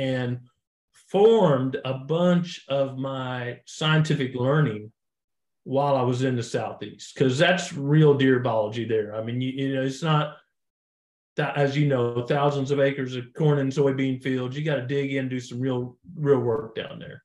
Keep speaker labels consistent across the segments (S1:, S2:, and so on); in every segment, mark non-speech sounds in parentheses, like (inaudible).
S1: and formed a bunch of my scientific learning while I was in the southeast because that's real deer biology there. I mean, you, you know, it's not that as you know, thousands of acres of corn and soybean fields. You got to dig in, do some real real work down there.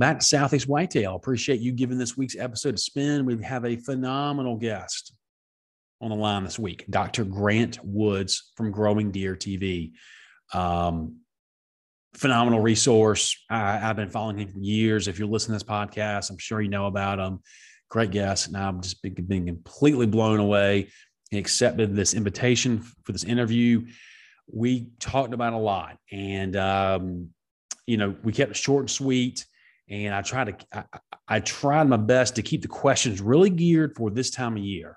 S2: Back to Southeast Whitetail. Appreciate you giving this week's episode a spin. We have a phenomenal guest on the line this week, Dr. Grant Woods from Growing Deer TV. Um, phenomenal resource. I, have been following him for years. If you're listening to this podcast, I'm sure you know about him. Great guest. And I've just been, been completely blown away. He accepted this invitation for this interview. We talked about a lot and, um, you know, we kept it short and sweet and I try to I, I tried my best to keep the questions really geared for this time of year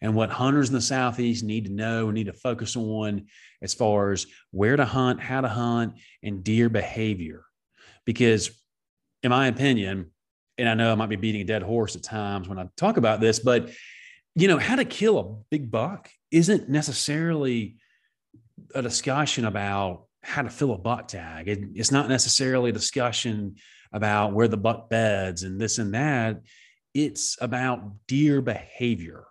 S2: and what hunters in the southeast need to know and need to focus on as far as where to hunt how to hunt and deer behavior. Because in my opinion and i know i might be beating a dead horse at times when i talk about this but you know how to kill a big buck isn't necessarily a discussion about how to fill a buck tag. It, it's not necessarily a discussion about where the buck beds and this and that. It's about deer behavior.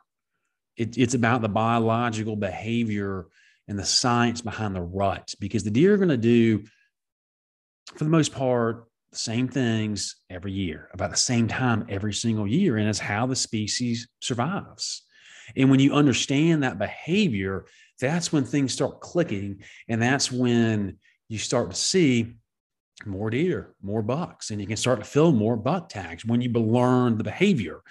S2: It, it's about the biological behavior and the science behind the rut because the deer are going to do, for the most part, the same things every year, about the same time every single year. And it's how the species survives. And when you understand that behavior, that's when things start clicking. And that's when you start to see more deer, more bucks, and you can start to fill more buck tags when you learn the behavior.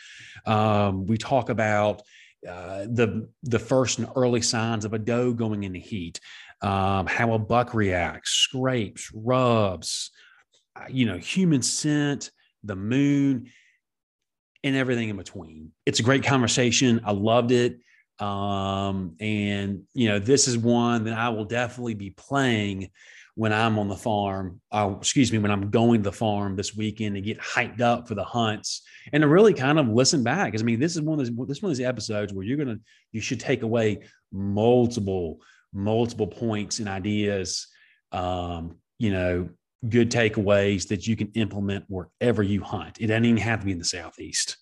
S2: Um, we talk about uh, the the first and early signs of a doe going into heat, um, how a buck reacts, scrapes, rubs, uh, you know, human scent, the moon, and everything in between. It's a great conversation. I loved it. Um, and you know, this is one that I will definitely be playing when I'm on the farm, uh, excuse me, when I'm going to the farm this weekend to get hyped up for the hunts and to really kind of listen back. Because I mean, this is one of those, this one of these episodes where you're gonna you should take away multiple multiple points and ideas. Um, you know, good takeaways that you can implement wherever you hunt. It doesn't even have to be in the southeast.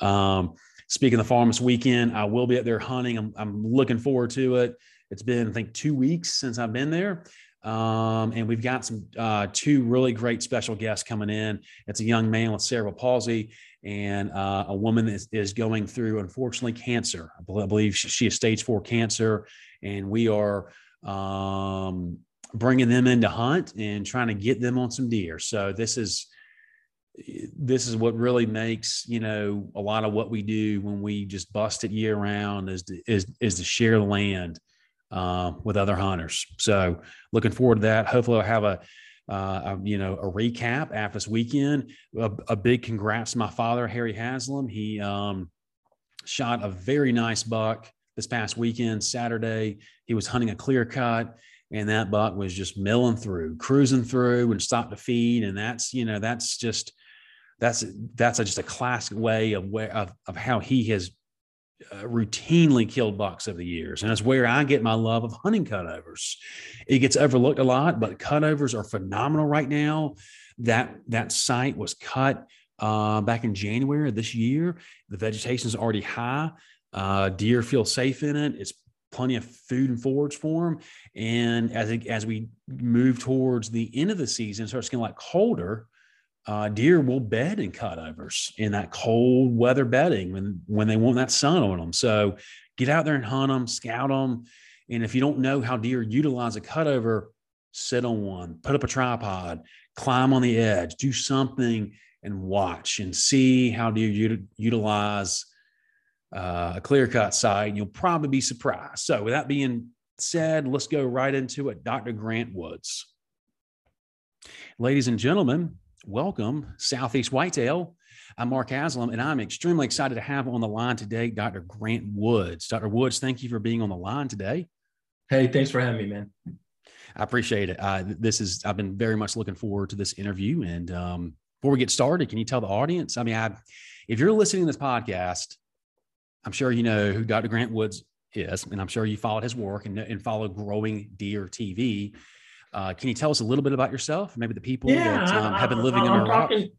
S2: Um, speaking of the farm this weekend, I will be up there hunting. I'm, I'm looking forward to it. It's been I think two weeks since I've been there. Um, and we've got some uh, two really great special guests coming in. It's a young man with cerebral palsy and uh, a woman is, is going through, unfortunately, cancer. I believe she, she has stage four cancer, and we are um, bringing them in to hunt and trying to get them on some deer. So this is this is what really makes you know a lot of what we do when we just bust it year round is to, is is to share the land uh, with other hunters. So looking forward to that. Hopefully, I'll have a, uh, a you know a recap after this weekend. A, a, big congrats to my father, Harry Haslam. He um, shot a very nice buck this past weekend, Saturday. He was hunting a clear cut. And that buck was just milling through, cruising through, and stopped to feed. And that's you know that's just that's that's a, just a classic way of where of, of how he has uh, routinely killed bucks over the years. And that's where I get my love of hunting cutovers. It gets overlooked a lot, but cutovers are phenomenal right now. That that site was cut uh, back in January of this year. The vegetation is already high. Uh, deer feel safe in it. It's plenty of food and forage for them. And as it, as we move towards the end of the season, starts getting like colder, uh, deer will bed in cutovers in that cold weather bedding when when they want that sun on them. So get out there and hunt them, scout them, and if you don't know how deer utilize a cutover, sit on one, put up a tripod, climb on the edge, do something, and watch and see how deer u- utilize uh, a clear cut site. You'll probably be surprised. So with that being said, let's go right into it. Dr. Grant Woods. Ladies and gentlemen, welcome Southeast Whitetail. I'm Mark Haslam, and I'm extremely excited to have on the line today Dr. Grant Woods. Dr. Woods, thank you for being on the line today.
S1: Hey, thanks for having me, man.
S2: I appreciate it. Uh, this is I've been very much looking forward to this interview. And um, before we get started, can you tell the audience? I mean, I, if you're listening to this podcast, I'm sure you know who Dr. Grant Woods is, and I'm sure you followed his work and, and follow Growing Deer TV. Uh, can you tell us a little bit about yourself? Maybe the people yeah, that um, have been living I, in our talking,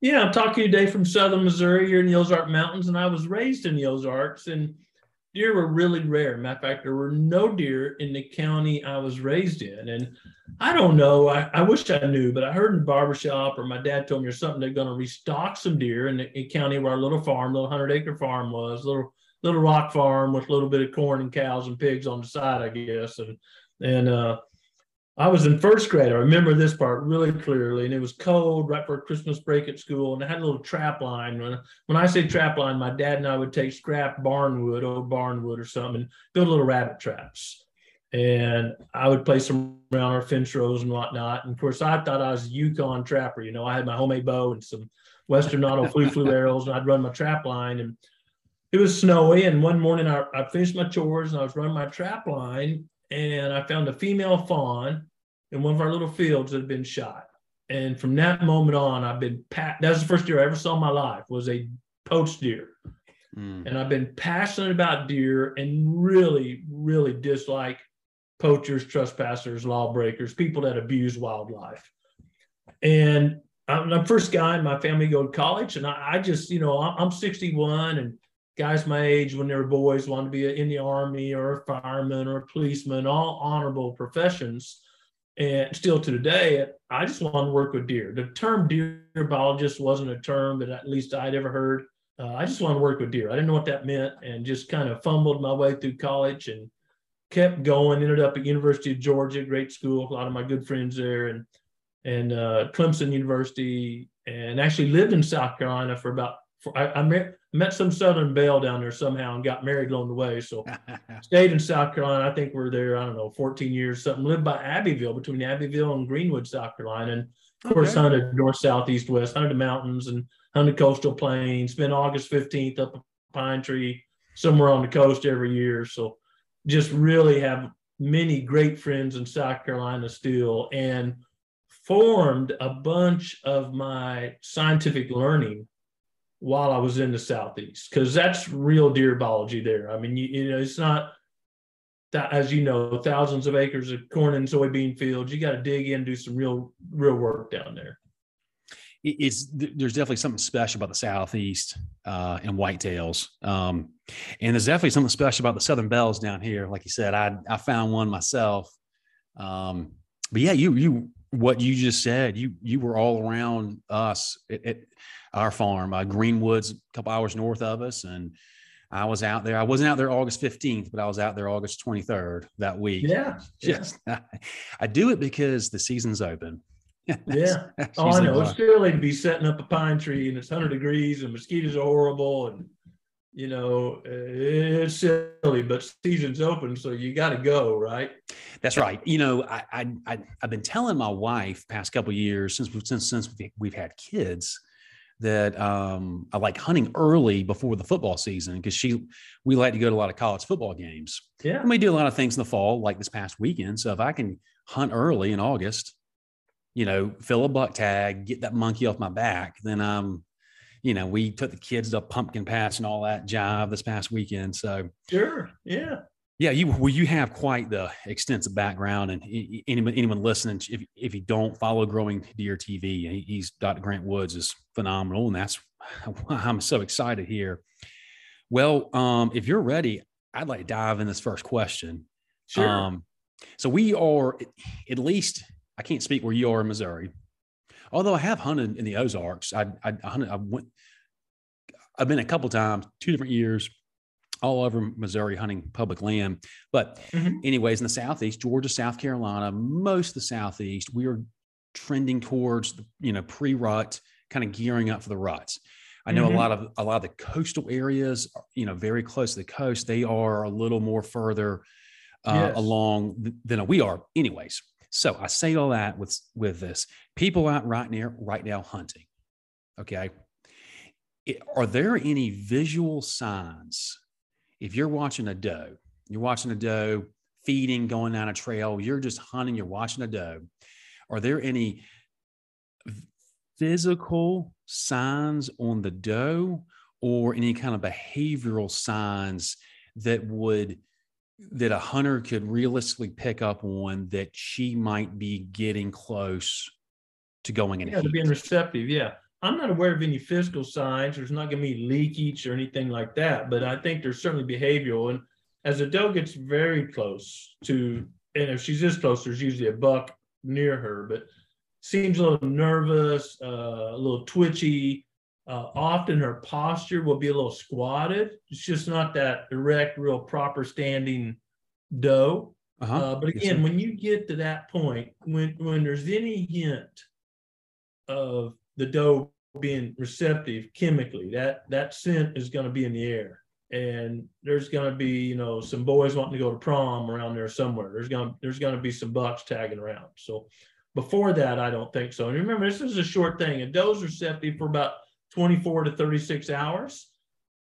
S1: Yeah, I'm talking today from Southern Missouri here in the Ozark Mountains, and I was raised in the Ozarks, and deer were really rare. Matter of fact, there were no deer in the county I was raised in, and I don't know. I, I wish I knew, but I heard in the barbershop or my dad told me or something they're going to restock some deer in the in county where our little farm, little hundred acre farm was, little little rock farm with a little bit of corn and cows and pigs on the side, I guess, and and uh, I was in first grade. I remember this part really clearly, and it was cold right for Christmas break at school, and I had a little trap line. When, when I say trap line, my dad and I would take scrap barn wood, old barn wood or something, and build little rabbit traps. And I would place them around our fence rows and whatnot. And of course, I thought I was a Yukon trapper. You know, I had my homemade bow and some Western Auto (laughs) flu flu arrows, and I'd run my trap line. And it was snowy. And one morning, I, I finished my chores and I was running my trap line, and I found a female fawn in one of our little fields that had been shot. And from that moment on, I've been pat. That was the first deer I ever saw in my life. Was a poached deer, mm. and I've been passionate about deer and really, really dislike poachers, trespassers, lawbreakers, people that abuse wildlife. And I'm the first guy in my family to go to college, and I, I just, you know, I'm 61, and guys my age when they were boys wanted to be in the army or a fireman or a policeman, all honorable professions. And still to today, I just want to work with deer. The term deer biologist wasn't a term that at least I'd ever heard. Uh, I just want to work with deer. I didn't know what that meant, and just kind of fumbled my way through college and kept going. Ended up at University of Georgia, great school. A lot of my good friends there, and and uh, Clemson University, and actually lived in South Carolina for about for, I, I met, met some Southern Belle down there somehow and got married along the way. So (laughs) stayed in South Carolina. I think we're there, I don't know, 14 years, something. Lived by Abbeville, between Abbeville and Greenwood, South Carolina. And of okay. course, hunted north, south, east, west, hunted the mountains and hunted coastal plains. Spent August 15th up a pine tree somewhere on the coast every year. So just really have many great friends in South Carolina still and formed a bunch of my scientific learning while I was in the southeast because that's real deer biology there. I mean, you, you, know, it's not that as you know, thousands of acres of corn and soybean fields. You got to dig in, and do some real real work down there.
S2: It's there's definitely something special about the southeast uh, and whitetails, um, and there's definitely something special about the southern belles down here. Like you said, I I found one myself. Um, but yeah, you you what you just said, you you were all around us. It, it, our farm, uh, Greenwoods, a couple hours north of us. And I was out there. I wasn't out there August 15th, but I was out there August 23rd that week.
S1: Yeah.
S2: Just, (laughs) yeah. I, I do it because the season's open. (laughs)
S1: yeah. (laughs) oh, I know. It's silly to be setting up a pine tree and it's 100 degrees and mosquitoes are horrible. And, you know, it's silly, but season's open. So you got to go, right?
S2: That's right. You know, I, I, I, have been telling my wife past couple years since, since, since we've had kids that um, I like hunting early before the football season because she we like to go to a lot of college football games.
S1: Yeah,
S2: and we do a lot of things in the fall, like this past weekend. So if I can hunt early in August, you know, fill a buck tag, get that monkey off my back, then um, you know, we took the kids to pumpkin patch and all that jive this past weekend. So
S1: sure, yeah,
S2: yeah, you well, you have quite the extensive background, and anyone anyone listening, if if you don't follow Growing Deer TV, he's Dr. Grant Woods is phenomenal, and that's (laughs) why I'm so excited here. Well, um, if you're ready, I'd like to dive in this first question.
S1: Sure. Um,
S2: so we are at least I can't speak where you are in Missouri. Although I have hunted in the Ozarks, I I, I hunted. I went. I've been a couple times, two different years, all over Missouri hunting public land. But mm-hmm. anyways, in the southeast, Georgia, South Carolina, most of the southeast, we are trending towards you know pre-rut, kind of gearing up for the ruts. I know mm-hmm. a lot of a lot of the coastal areas, you know, very close to the coast, they are a little more further uh, yes. along than we are. Anyways, so I say all that with with this people out right now right now hunting. Okay, it, are there any visual signs if you're watching a doe, you're watching a doe feeding, going down a trail, you're just hunting, you're watching a doe. Are there any physical signs on the doe or any kind of behavioral signs that would that a hunter could realistically pick up on that she might be getting close to going in
S1: yeah, to being receptive yeah i'm not aware of any physical signs there's not going to be leakage or anything like that but i think there's certainly behavioral and as a doe gets very close to and if she's this close there's usually a buck near her but seems a little nervous uh, a little twitchy uh, often her posture will be a little squatted. It's just not that erect, real proper standing doe. Uh-huh. Uh, but again, yes, when you get to that point, when when there's any hint of the doe being receptive chemically, that that scent is going to be in the air, and there's going to be you know some boys wanting to go to prom around there somewhere. There's going there's going to be some bucks tagging around. So before that, I don't think so. And remember, this is a short thing. A doe's receptive for about 24 to 36 hours.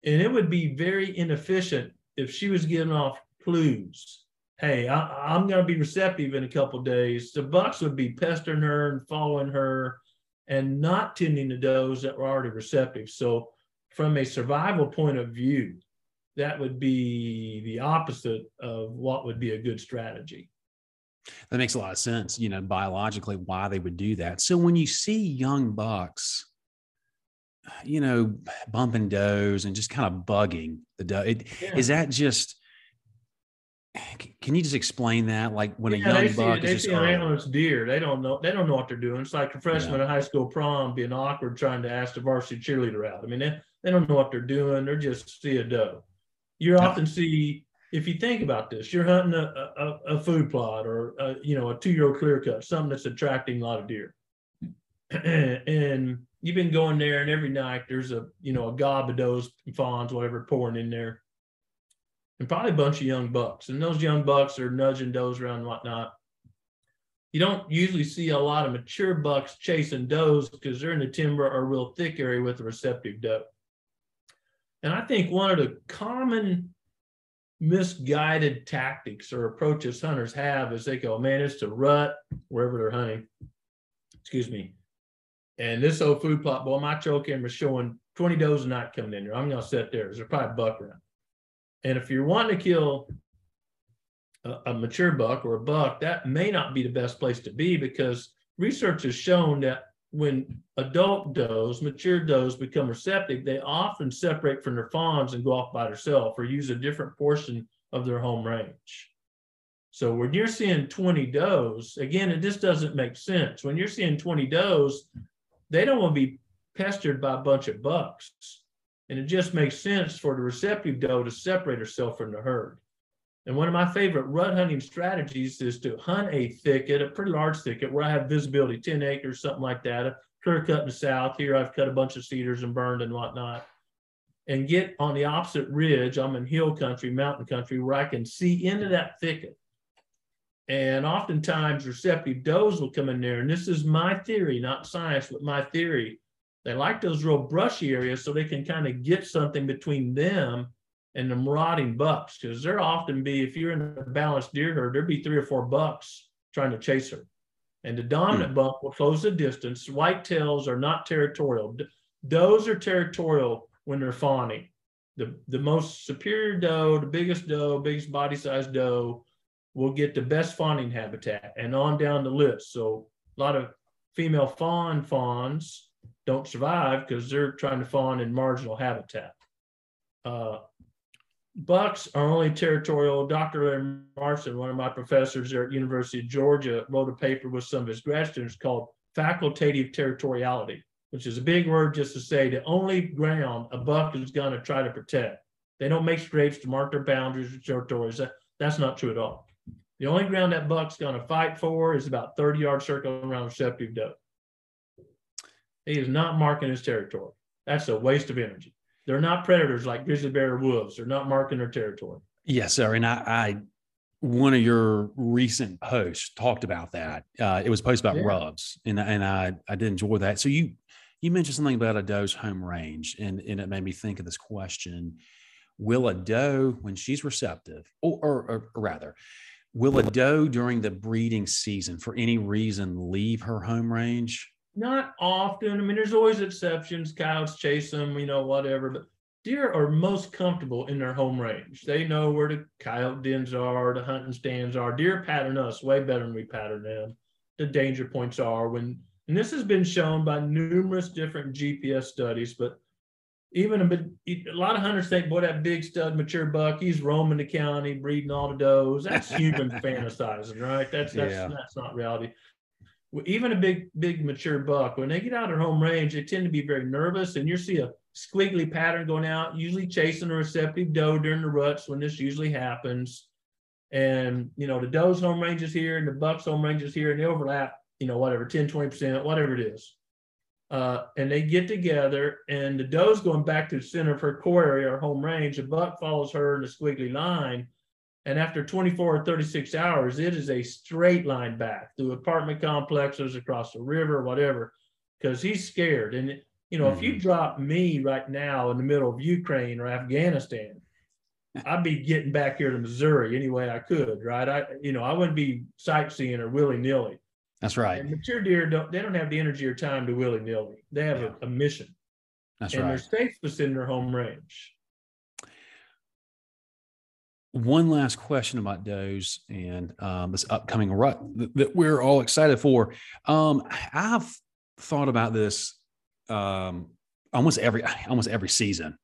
S1: And it would be very inefficient if she was giving off clues. Hey, I, am going to be receptive in a couple days. The bucks would be pestering her and following her and not tending to those that were already receptive. So, from a survival point of view, that would be the opposite of what would be a good strategy.
S2: That makes a lot of sense, you know, biologically, why they would do that. So, when you see young bucks you know, bumping does and just kind of bugging the doe. It, yeah. Is that just? Can you just explain that? Like when yeah, a young buck
S1: is see an antlerless deer, they don't know. They don't know what they're doing. It's like a freshman yeah. at high school prom being awkward trying to ask the varsity cheerleader out. I mean, they, they don't know what they're doing. They're just see a doe. You often see if you think about this, you're hunting a, a, a food plot or a, you know a two year old clear cut, something that's attracting a lot of deer, (clears throat) and you've been going there, and every night there's a you know a gob of does, fawns, whatever, pouring in there, and probably a bunch of young bucks. And those young bucks are nudging does around and whatnot. You don't usually see a lot of mature bucks chasing does because they're in the timber or real thick area with a receptive doe. And I think one of the common misguided tactics or approaches hunters have is they go, man, it's to rut wherever they're hunting. Excuse me. And this old food plot, boy, my trail camera's showing 20 does a night coming in there. I'm going to sit there. There's probably a buck around. And if you're wanting to kill a, a, mature buck or a buck, that may not be the best place to be because research has shown that when adult does, mature does become receptive, they often separate from their fawns and go off by themselves or use a different portion of their home range. So when you're seeing 20 does, again, it just doesn't make sense. When you're seeing 20 does, they don't want to be pestered by a bunch of bucks. And it just makes sense for the receptive doe to separate herself from the herd. And one of my favorite rut hunting strategies is to hunt a thicket, a pretty large thicket where I have visibility, 10 acres, something like that, a clear cut in the south. Here I've cut a bunch of cedars and burned and whatnot. And get on the opposite ridge, I'm in hill country, mountain country, where I can see into that thicket. And oftentimes receptive does will come in there. And this is my theory, not science, but my theory. They like those real brushy areas so they can kind of get something between them and the marauding bucks. Because there often be, if you're in a balanced deer herd, there'd be three or four bucks trying to chase her. And the dominant mm. buck will close the distance. White tails are not territorial. Does are territorial when they're fawning. The, the most superior doe, the biggest doe, biggest body size doe will get the best fawning habitat and on down the list. So a lot of female fawn fawns don't survive because they're trying to fawn in marginal habitat. Uh, bucks are only territorial. Dr. Larry Marchinton, one of my professors there at University of Georgia, wrote a paper with some of his grad students called facultative territoriality, which is a big word just to say the only ground a buck is going to try to protect. They don't make scrapes to mark their boundaries or territories. That, that's not true at all. The only ground that buck's going to fight for is about 30 yard circle around receptive doe. He is not marking his territory. That's a waste of energy. They're not predators like grizzly bear or wolves. They're not marking their territory.
S2: Yes, sir. And I, I one of your recent posts talked about that. Uh, it was posted about yeah. rubs, and and I I did enjoy that. So you you mentioned something about a doe's home range, and and it made me think of this question: Will a doe, when she's receptive, or, or, or rather, will a doe during the breeding season, for any reason, leave her home range?
S1: Not often. I mean, there's always exceptions. Cows chase them, you know, whatever. But deer are most comfortable in their home range. They know where the coyote dens are, the hunting stands are. Deer pattern us way better than we pattern them. The danger points are when, and this has been shown by numerous different GPS studies, but even a, a lot of hunters think, boy, that big stud mature buck, he's roaming the county, breeding all the does. That's human (laughs) fantasizing, right? That's that's yeah. that's not reality even a big, big mature buck, when they get out of home range, they tend to be very nervous, and you see a squiggly pattern going out, usually chasing a receptive doe during the ruts when this usually happens. And you know, the doe's home range is here and the buck's home range is here, and they overlap, you know, whatever, 10, 20%, whatever it is. Uh, and they get together, and the doe's going back to the center of her core area or home range. The buck follows her in the squiggly line and after 24 or 36 hours, it is a straight line back through apartment complexes, across the river, whatever, because he's scared. And, you know, mm-hmm. if you mm-hmm. drop me right now in the middle of Ukraine or Afghanistan, (laughs) I'd be getting back here to Missouri any way I could, right? I, you know, I wouldn't be sightseeing or willy nilly.
S2: That's right.
S1: And mature deer don't, they don't have the energy or time to willy nilly. They have yeah. a, a, mission.
S2: That's
S1: and
S2: right.
S1: And they're safest in their home range
S2: one last question about does and um, this upcoming rut that, that, we're all excited for. Um, I've thought about this um, almost every almost every season.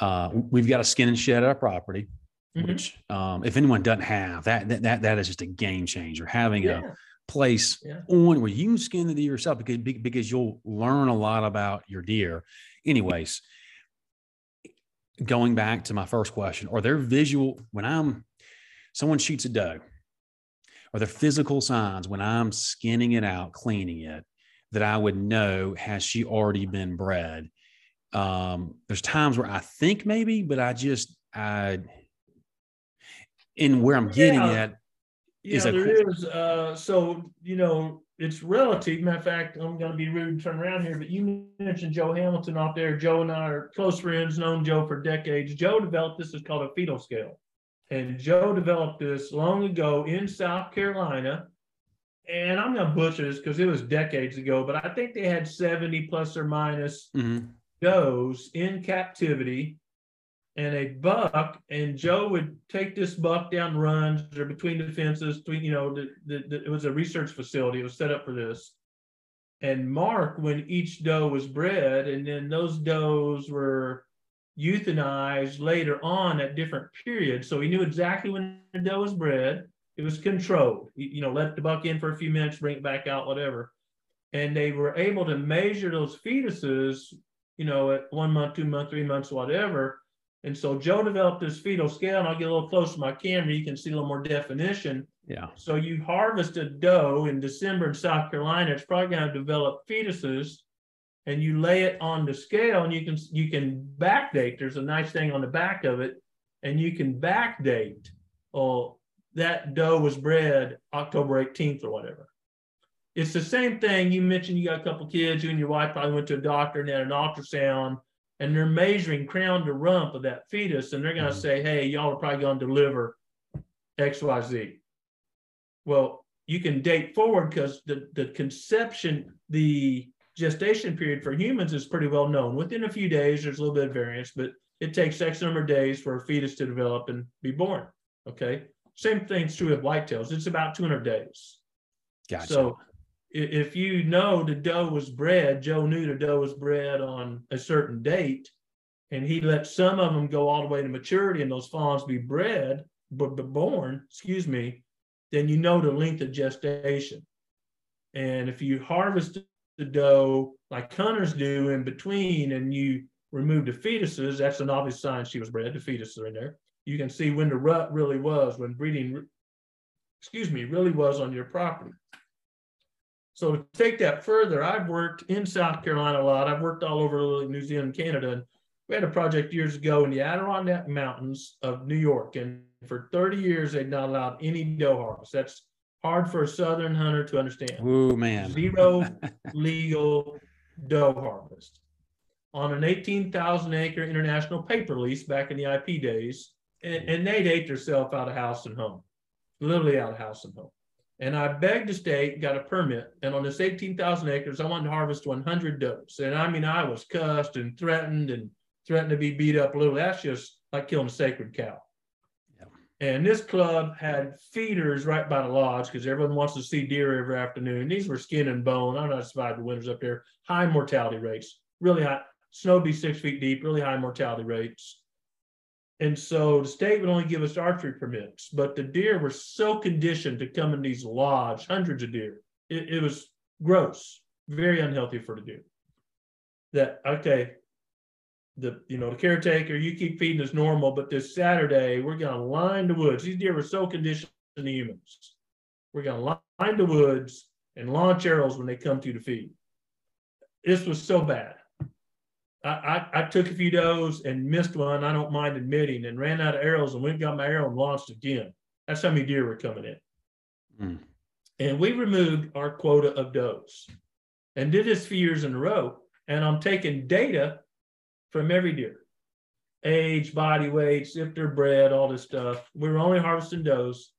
S2: Uh, we've got a skin and shed at our property, mm-hmm. which um, if anyone doesn't have that, that that that is just a game changer. Having yeah. a place yeah. on where you can skin the deer yourself because because you'll learn a lot about your deer. Anyways, going back to my first question, are there visual when I'm someone shoots a doe? Are there physical signs when I'm skinning it out, cleaning it, that I would know has she already been bred? Um, there's times where I think maybe, but I just I in where I'm getting yeah. at
S1: yeah, is there a, is. Uh, so you know, it's relative. Matter of fact, I'm going to be rude and turn around here, but you mentioned Joe Hamilton out there. Joe and I are close friends, known Joe for decades. Joe developed this is called a fetal scale. And Joe developed this long ago in South Carolina. And I'm going to butcher this because it was decades ago, but I think they had 70 plus or minus mm-hmm. does in captivity and a buck, and Joe would take this buck down runs or between the fences. Between you know, the, the, the, it was a research facility. It was set up for this, and mark when each doe was bred, and then those does were euthanized later on at different periods. So he knew exactly when the doe was bred. It was controlled. You know, let the buck in for a few minutes, bring it back out, whatever. And they were able to measure those fetuses, you know, at one month, two months, three months, whatever and so Joe developed this fetal scale, and I'll get a little close to my camera. You can see a little more definition.
S2: Yeah.
S1: So you harvest a doe in December in South Carolina. It's probably going to develop fetuses, and you lay it on the scale, and you can you can backdate. There's a nice thing on the back of it, and you can backdate. Oh, that doe was bred October 18th or whatever. It's the same thing. You mentioned you got a couple kids. You and your wife probably went to a doctor and had an ultrasound and they're measuring crown to rump of that fetus, and they're going to mm-hmm. say, "Hey, y'all are probably going to deliver X, Y, Z." Well, you can date forward because the the conception, the gestation period for humans is pretty well known. Within a few days, there's a little bit of variance, but it takes X number of days for a fetus to develop and be born. Okay. Same thing's true with whitetails. It's about 200 days.
S2: Gotcha.
S1: So if you know the doe was bred, Joe knew the doe was bred on a certain date, and he let some of them go all the way to maturity and those fawns be bred, but born, excuse me, then you know the length of gestation. And if you harvest the doe like hunters do in between and you remove the fetuses, that's an obvious sign she was bred, the fetuses are in there. You can see when the rut really was, when breeding, excuse me, really was on your property. So to take that further, I've worked in South Carolina a lot. I've worked all over New Zealand, Canada, and we had a project years ago in the Adirondack Mountains of New York, and for 30 years they'd not allowed any doe harvest. That's hard for a southern hunter to understand.
S2: Ooh, man,
S1: zero (laughs) legal doe harvest on an 18,000 acre international paper lease back in the IP days, and, and they'd ate themselves out of house and home, literally out of house and home. And I begged the state, got a permit, and on this 18,000 acres, I wanted to harvest 100 does. And I mean, I was cussed and threatened and threatened to be beat up a little. That's just like killing a sacred cow. And this club had feeders right by the lodge because everyone wants to see deer every afternoon. These were skin and bone. I know I survived the winters up there. High mortality rates, really high. Snow be six feet deep, really high mortality rates. And so the state would only give us archery permits, but the deer were so conditioned to come in these lodge, hundreds of deer. It, it was gross, very unhealthy for the deer. That okay, the you know the caretaker, you keep feeding as normal, but this Saturday we're gonna line the woods. These deer were so conditioned to humans. We're gonna line the woods and launch arrows when they come to the feed. This was so bad. I, I, I, took a few does and missed one, I don't mind admitting, and ran out of arrows and went got my arrow and launched again. That's how many deer were coming in. Mm. And we removed our quota of does and did this for years in a row. And I'm taking data from every deer age, body weights, if they're bred, all this stuff. We were only harvesting does.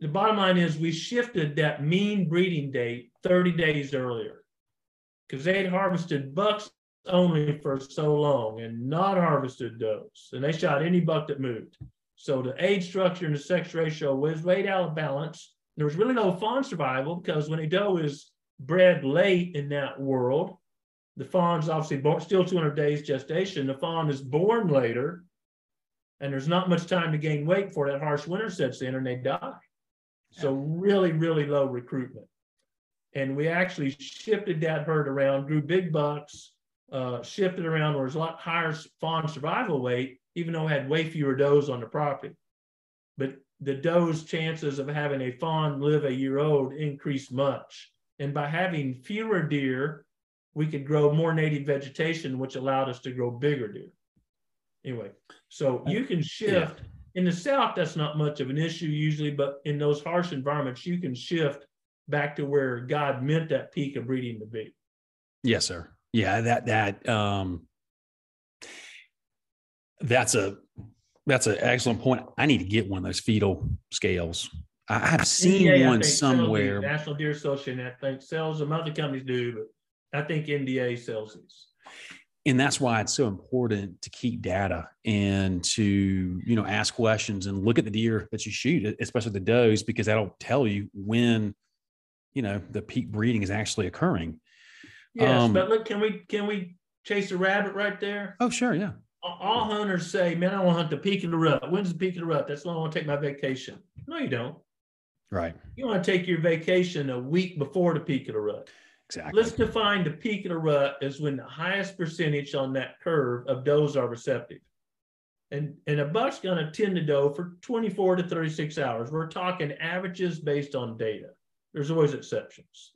S1: The bottom line is we shifted that mean breeding date 30 days earlier because they'd harvested bucks only for so long and not harvested does. And they shot any buck that moved. So the age structure and the sex ratio was way out of balance. There was really no fawn survival because when a doe is bred late in that world, the fawn's obviously born, still 200 days gestation. The fawn is born later, and there's not much time to gain weight before that harsh winter sets in and they die. So really, really low recruitment. And we actually shifted that herd around, grew big bucks, uh, shifted around where there's a lot higher fawn survival weight, even though it had way fewer does on the property. But the doe's chances of having a fawn live a year old increased much. And by having fewer deer, we could grow more native vegetation, which allowed us to grow bigger deer. Anyway, so you can shift. In the South, that's not much of an issue usually, but in those harsh environments, you can shift back to where God meant that peak of breeding to be.
S2: Yes, sir. Yeah, that that um that's a that's an excellent point. I need to get one of those fetal scales. I, have seen NDA, one somewhere.
S1: National Deer Association, I think sells them. Other companies do, but I think NDA sells these.
S2: And that's why it's so important to keep data and to you know ask questions and look at the deer that you shoot, especially the does, because that'll tell you when you know the peak breeding is actually occurring.
S1: Yes, um, but look, can we can we chase a rabbit right there?
S2: Oh, sure, yeah.
S1: All hunters say, "Man, I want to hunt the peak of the rut. When's the peak of the rut? That's when I want to take my vacation." No, you don't.
S2: Right.
S1: You want to take your vacation a week before the peak of the rut.
S2: Exactly.
S1: Let's define the peak of the rut as when the highest percentage on that curve of does are receptive. And, and a buck's going to tend to doe for 24 to 36 hours. We're talking averages based on data. There's always exceptions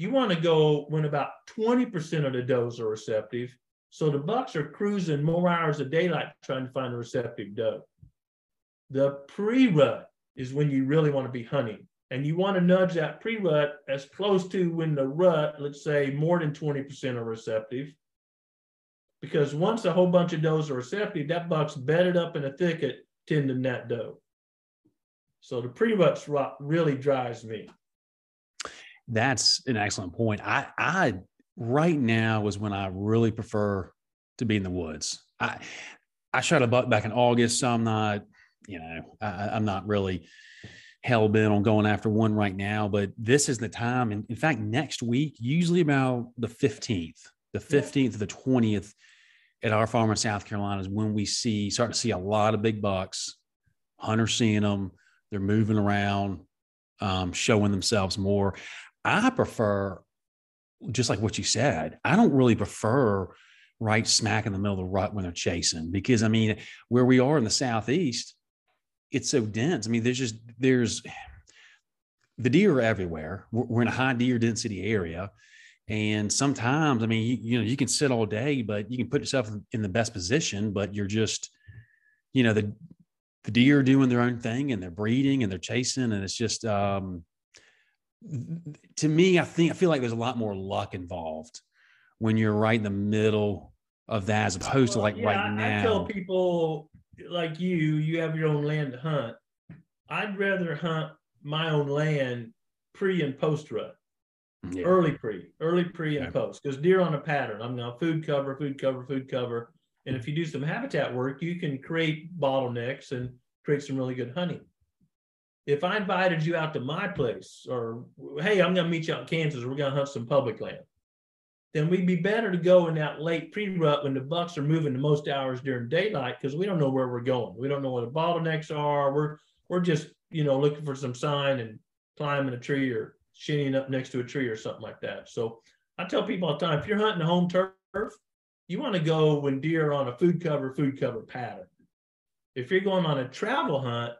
S1: you want to go when about 20% of the does are receptive. So the bucks are cruising more hours of daylight trying to find a receptive doe. The pre-rut is when you really want to be hunting. And you want to nudge that pre-rut as close to when the rut, let's say more than 20% are receptive. Because once a whole bunch of does are receptive, that buck's bedded up in a thicket tending that doe. So the pre-rut really drives me.
S2: That's an excellent point. I, I right now is when I really prefer to be in the woods. I, I shot a buck back in August, so I'm not, you know, I, am not really hell bent on going after one right now. But this is the time, and in fact, next week, usually about the 15th, the 15th to the 20th, at our farm in South Carolina is when we see start to see a lot of big bucks, hunters seeing them, they're moving around, um, showing themselves more. I prefer, just like what you said, I don't really prefer right smack in the middle of the rut when they're chasing because I mean, where we are in the southeast, it's so dense. I mean, there's just there's the deer are everywhere. We're, we're in a high deer density area. And sometimes, I mean, you, you know, you can sit all day, but you can put yourself in the best position, but you're just, you know, the the deer are doing their own thing and they're breeding and they're chasing. And it's just um to me, I think I feel like there's a lot more luck involved when you're right in the middle of that as opposed well, to like yeah, right now.
S1: I tell people like you, you have your own land to hunt. I'd rather hunt my own land pre and post rut. Yeah. Early pre, early pre and yeah. post, because deer on a pattern. I'm going to food cover, food cover, food cover. And if you do some habitat work, you can create bottlenecks and create some really good hunting. If I invited you out to my place, or hey, I'm going to meet you out in Kansas, we're going to hunt some public land, then we'd be better to go in that late pre-rut when the bucks are moving the most hours during daylight because we don't know where we're going. We don't know where the bottlenecks are. We're we're just you know looking for some sign and climbing a tree or shinning up next to a tree or something like that. So I tell people all the time, if you're hunting a home turf, you want to go when deer are on a food cover, food cover pattern. If you're going on a travel hunt,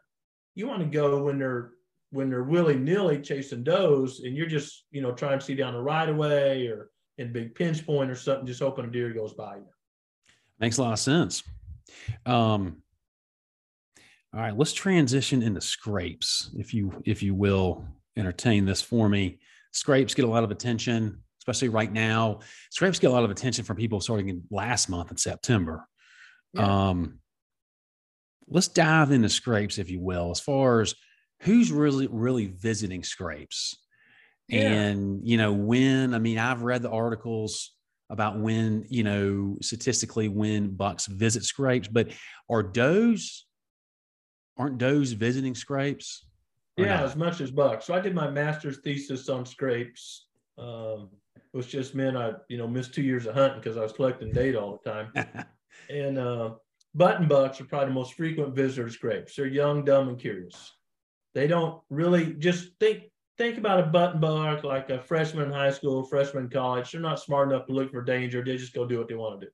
S1: you want to go when they're when they're willy nilly chasing does, and you're just you know trying to see down the right of way or in big pinch point or something, just hoping a deer goes by you.
S2: Makes a lot of sense. Um, all right, let's transition into scrapes, if you if you will entertain this for me. Scrapes get a lot of attention, especially right now. Scrapes get a lot of attention from people starting in last month in September. Yeah. Um, let's dive into scrapes, if you will, as far as who's really really visiting scrapes. Yeah. and you know when i mean i've read the articles about when you know statistically when bucks visit scrapes but are does aren't does visiting scrapes
S1: yeah as much as bucks. So i did my master's thesis on scrapes um, which just meant i you know missed two years of hunting because i was collecting data all the time. (laughs) And uh, button bucks are probably the most frequent visitors to scrapes they're young dumb and curious they don't really just think think about a button buck like a freshman in high school, freshman in college. They're not smart enough to look for danger. They just go do what they want to do.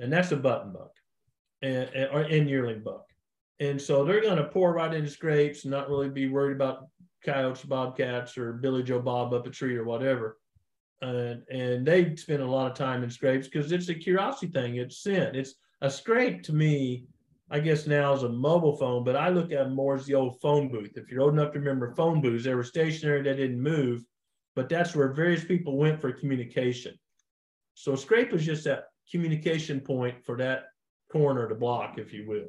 S1: And that's a button buck and, and, or and yearling buck. And so they're going to pour right into scrapes and not really be worried about coyotes, bobcats, or Billy Joe Bob up a tree or whatever. And, and they spend a lot of time in scrapes because it's a curiosity thing. It's scent. It's a scrape to me I guess now is a mobile phone, but I look at more as the old phone booth. If you're old enough to remember phone booths, they were stationary, they didn't move, but that's where various people went for communication. So a scrape is just that communication point for that corner to block, if you will.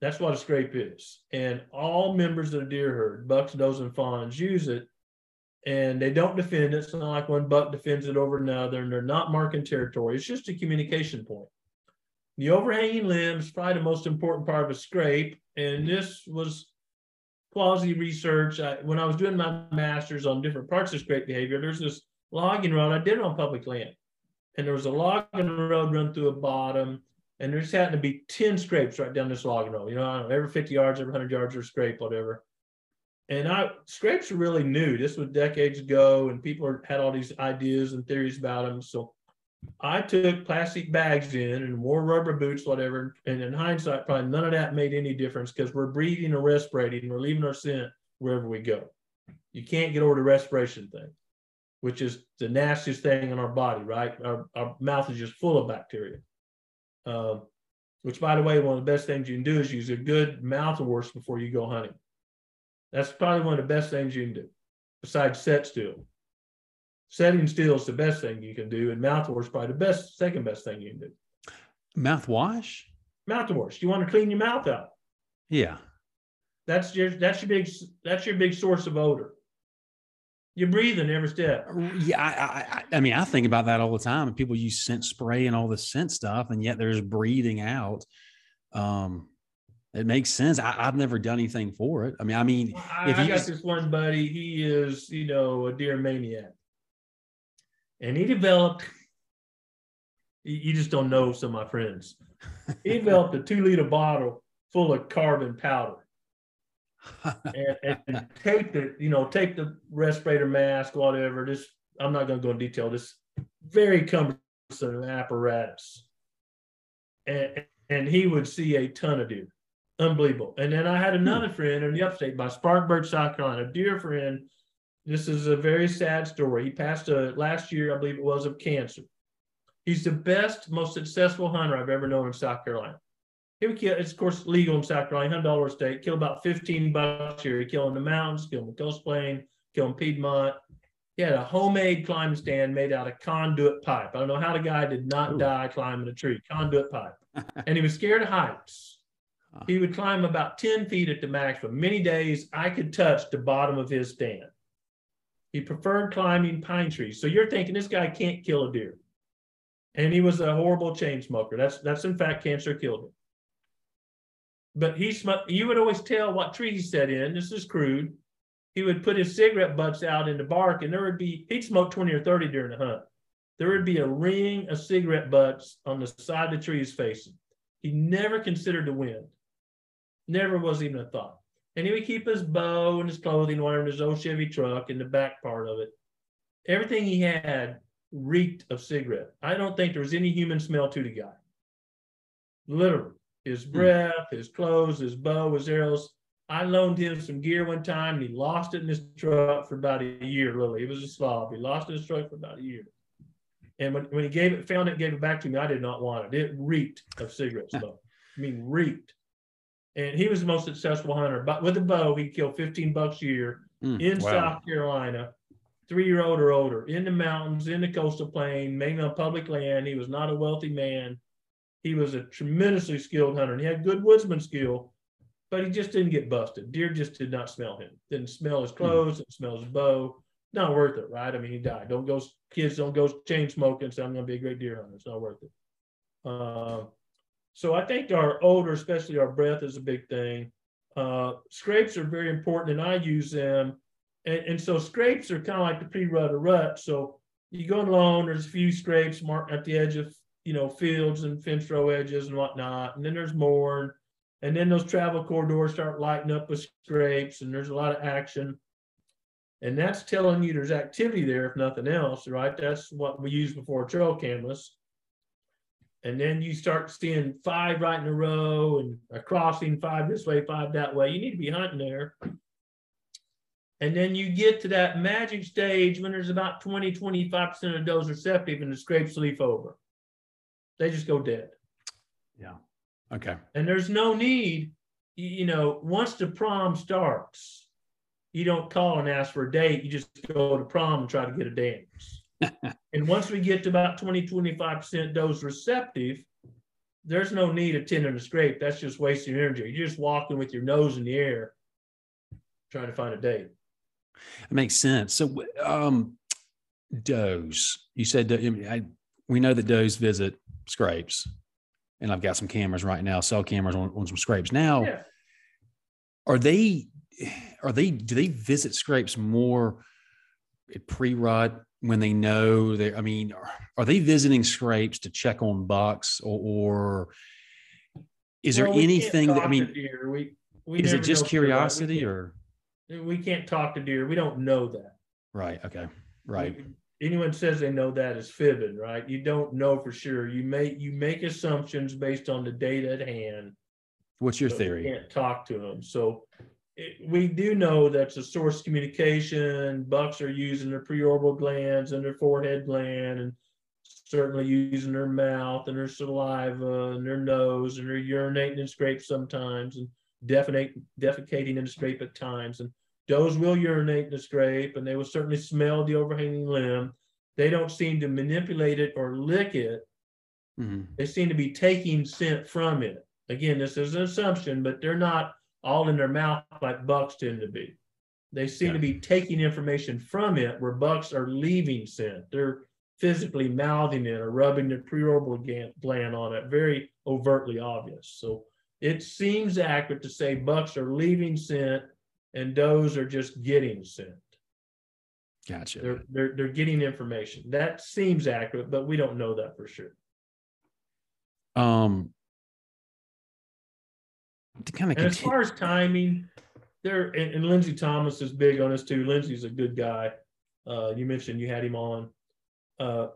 S1: That's what a scrape is. And all members of the deer herd, bucks, does, and fawns use it. And they don't defend it. It's not like one buck defends it over another, and they're not marking territory. It's just a communication point. The overhanging limb is probably the most important part of a scrape. And this was quasi research. When I was doing my master's on different parts of scrape behavior, there's this logging road. I did on public land. And there was a logging road run through a bottom. And there just happened to be 10 scrapes right down this logging road. You know, know every 50 yards, every 100 yards, or scrape, whatever. And I scrapes are really new. This was decades ago, and people had all these ideas and theories about them. So I took plastic bags in and wore rubber boots, whatever. And in hindsight, probably none of that made any difference because we're breathing and respirating we're leaving our scent wherever we go. You can't get over the respiration thing, which is the nastiest thing in our body, right? Our, our mouth is just full of bacteria. Um, which, by the way, one of the best things you can do is use a good mouthwash before you go hunting. That's probably one of the best things you can do, besides set still setting still is the best thing you can do, and mouthwash is probably the best, second best thing you can do.
S2: Mouthwash?
S1: Mouthwash. You want to clean your mouth out.
S2: Yeah.
S1: That's your that's your big that's your big source of odor. You're breathing every step.
S2: Yeah, I, I, I mean, I think about that all the time. People use scent spray and all this scent stuff, and yet there's breathing out. Um, it makes sense. I, have never done anything for it. I mean, I mean,
S1: I, if I got this one buddy, he is, you know, a deer maniac and he developed you just don't know some of my friends he developed a two liter bottle full of carbon powder and, and, take the, you know, take the respirator mask, whatever. This, I'm not going to go in detail. This very cumbersome apparatus. And, and he would see a ton of deer. Unbelievable. And then I had another hmm. friend in the upstate by Spartanburg, South Carolina, a dear friend. This is a very sad story. He passed a, last year, I believe it was, of cancer. He's the best, most successful hunter I've ever known in South Carolina. He would kill, it's of course legal in South Carolina, hundred dollar state, kill about 15 bucks here. He kill in the mountains, kill in the coast plain, kill in Piedmont. He had a homemade climbing stand made out of conduit pipe. I don't know how the guy did not Ooh. die climbing a tree, conduit pipe. and he was scared of heights. (laughs) He would climb about 10 feet at the max for many days. I could touch the bottom of his stand. He preferred climbing pine trees. So you're thinking this guy can't kill a deer. And he was a horrible chain smoker. That's that's in fact cancer killed him but he smoked, you would always tell what tree he sat in. This is crude. He would put his cigarette butts out in the bark, and there would be, he'd smoke 20 or 30 during the hunt. There would be a ring of cigarette butts on the side of the tree is facing. He never considered the wind. Never was even a thought. And he would keep his bow and his clothing, whatever, in his old Chevy truck in the back part of it. Everything he had reeked of cigarette. I don't think there was any human smell to the guy. Literally his hmm. breath, his clothes, his bow, his arrows. I loaned him some gear one time and he lost it in his truck for about a year, Lily. He was a slob. He lost it his truck for about a year. And when, when he gave it, found it, gave it back to me, I did not want it. It reeked of cigarette smoke. I mean, reeked. And he was the most successful hunter. But with a bow, he killed 15 bucks a year mm, in wow. South Carolina, three year old or older, in the mountains, in the coastal plain, mainly on public land. He was not a wealthy man he was a tremendously skilled hunter and he had good woodsman skill, but he just didn't get busted. Deer just did not smell him. Didn't smell his hmm. clothes, didn't smell his bow. Not worth it, right? I mean, he died. Don't go, kids don't go chain smoking. So I'm going to be a great deer hunter. It's not worth it. Uh, so I think our odor, especially our breath, is a big thing. Uh, scrapes are very important, and I use them. And, and so scrapes are kind of like the pre-rut or rut. So you go along, there's a few scrapes marked at the edge of you know, fields and fence row edges and whatnot. And then there's more. And then those travel corridors start lighting up with scrapes and there's a lot of action. And that's telling you there's activity there, if nothing else, right? That's what we use before trail cameras. And then you start seeing five right in a row and a crossing five this way, five that way. You need to be hunting there. And then you get to that magic stage when there's about 20, 25% of those receptive and the scrapes leaf over they just go dead.
S2: Yeah. Okay.
S1: And there's no need, you know, once the prom starts, you don't call and ask for a date. You just go to prom and try to get a dance. (laughs) and once we get to about 20, 25% dose receptive, there's no need of tending a scrape. That's just wasting energy. You're just walking with your nose in the air trying to find a date.
S2: It makes sense. So, um, does you said I, we know that does visit scrapes, and I've got some cameras right now, cell cameras on, on some scrapes. Now, yeah. are they are they do they visit scrapes more at pre-rut when they know they I mean, are, are, they visiting scrapes to check on bucks or, or is there well, anything that I mean we, we is it just curiosity or
S1: we can't talk to deer. We don't know that.
S2: Right. Okay. Right
S1: anyone says they know that is fibbing, right? You don't know for sure. You make you make assumptions based on the data at hand.
S2: What's your theory?
S1: can't talk to them. So it, we do know that's a source communication. Bucks are using their preorbital glands and their forehead gland, and certainly using their mouth and their saliva and their nose, and they're urinating in scrape sometimes, and defecating, defecating in the scrape at times. And Does will urinate in the scrape and they will certainly smell the overhanging limb. They don't seem to manipulate it or lick it. Mm-hmm. They seem to be taking scent from it. Again, this is an assumption, but they're not all in their mouth like bucks tend to be. They seem yeah. to be taking information from it where bucks are leaving scent. They're physically mouthing it or rubbing their preorbital gland on it, very overtly obvious. So it seems accurate to say bucks are leaving scent and does are just getting scent.
S2: Gotcha.
S1: They're, they're, they're getting information. That seems accurate, but we don't know that for sure.
S2: Um, to kind of
S1: as far as timing, there and, and, Lindsay Thomas is big on this too. Lindsay's a good guy. Uh, you mentioned you had him on. Uh,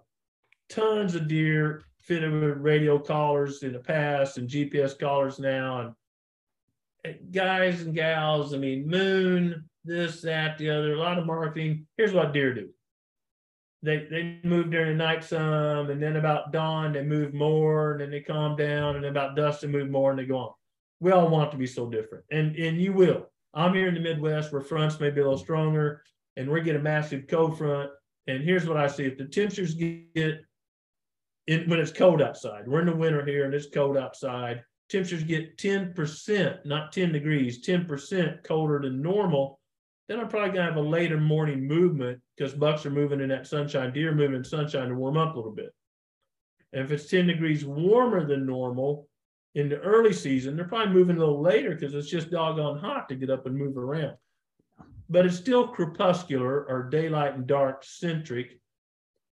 S1: tons of deer fitted with radio collars in the past and GPS collars now, and, guys and gals. I mean, moon, this, that, the other. A lot of marketing. Here's what deer do. They they move during the night some, and then about dawn they move more, and then they calm down, and about dusk they move more, and they go on. We all want to be so different, and and you will. I'm here in the Midwest where fronts may be a little stronger, and we get a massive cold front. And here's what I see: if the temperatures get in, when it's cold outside, we're in the winter here, and it's cold outside. Temperatures get 10%, not 10 degrees, 10% colder than normal then I'm probably gonna have a later morning movement because bucks are moving in that sunshine, deer moving in sunshine to warm up a little bit. And if it's 10 degrees warmer than normal in the early season, they're probably moving a little later because it's just doggone hot to get up and move around. But it's still crepuscular or daylight and dark centric.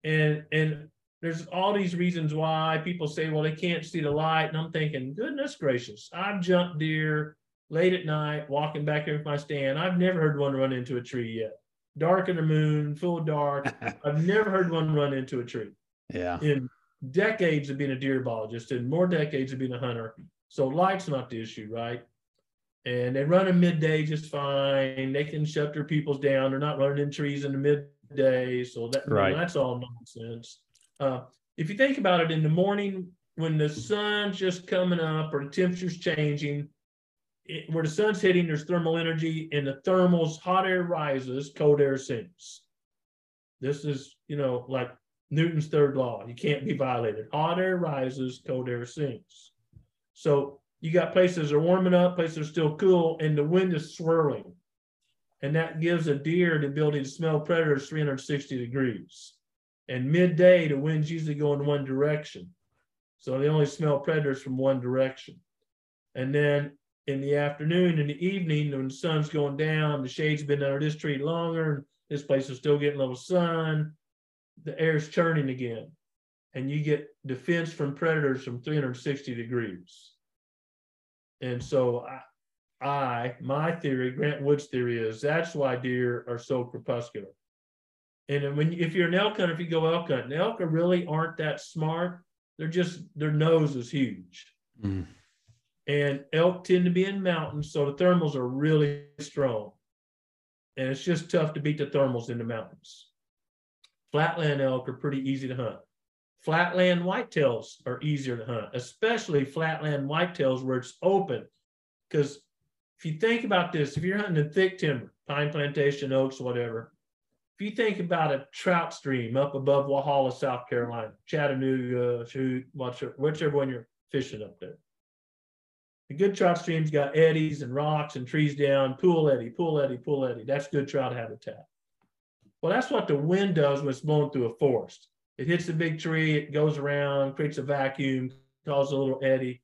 S1: And and there's all these reasons why people say, well, they can't see the light. And I'm thinking, goodness gracious, I've jumped deer late at night, walking back here with my stand. I've never heard one run into a tree yet. Dark in the moon, full dark. (laughs) I've never heard one run into a tree.
S2: Yeah.
S1: In decades of being a deer biologist and more decades of being a hunter. So light's not the issue, right? And they run in midday just fine. They can shut their pupils down. They're not running in trees in the midday. So that right. You know, that's all nonsense. Uh, if you think about it in the morning, when the sun's just coming up or the temperature's changing, it, where the sun's hitting, there's thermal energy, and the thermals, hot air rises, cold air sinks. This is, you know, like Newton's third law. You can't be violated. Hot air rises, cold air sinks. So you got places that are warming up, places that are still cool, and the wind is swirling. And that gives a deer the ability to smell predators 360 degrees. And midday, the wind's usually going one direction. So they only smell predators from one direction. And then in the afternoon in the evening when the sun's going down, the shade's been under this tree longer, and this place is still getting a little sun, the air's churning again. And you get defense from predators from 360 degrees. And so I, I my theory, Grant Woods' theory is that's why deer are so crepuscular. And when if you're an elk hunter, if you go elk hunting, elk really aren't that smart. They're just their nose is huge. Mm and elk tend to be in mountains, so the thermals are really strong. And it's just tough to beat the thermals in the mountains. Flatland elk are pretty easy to hunt. Flatland whitetails are easier to hunt, especially flatland whitetails where it's open. Because if you think about this, if you're hunting in thick timber, pine plantation, oaks, whatever, if you think about a trout stream up above Walhalla, South Carolina, Chattooga, shoot, whichever one you're fishing up there, a good trout stream's got eddies and rocks and trees down, pool eddy, pool eddy, pool eddy. That's good trout habitat. Well, that's what the wind does when it's blowing through a forest. It hits a big tree, it goes around, creates a vacuum, causes a little eddy.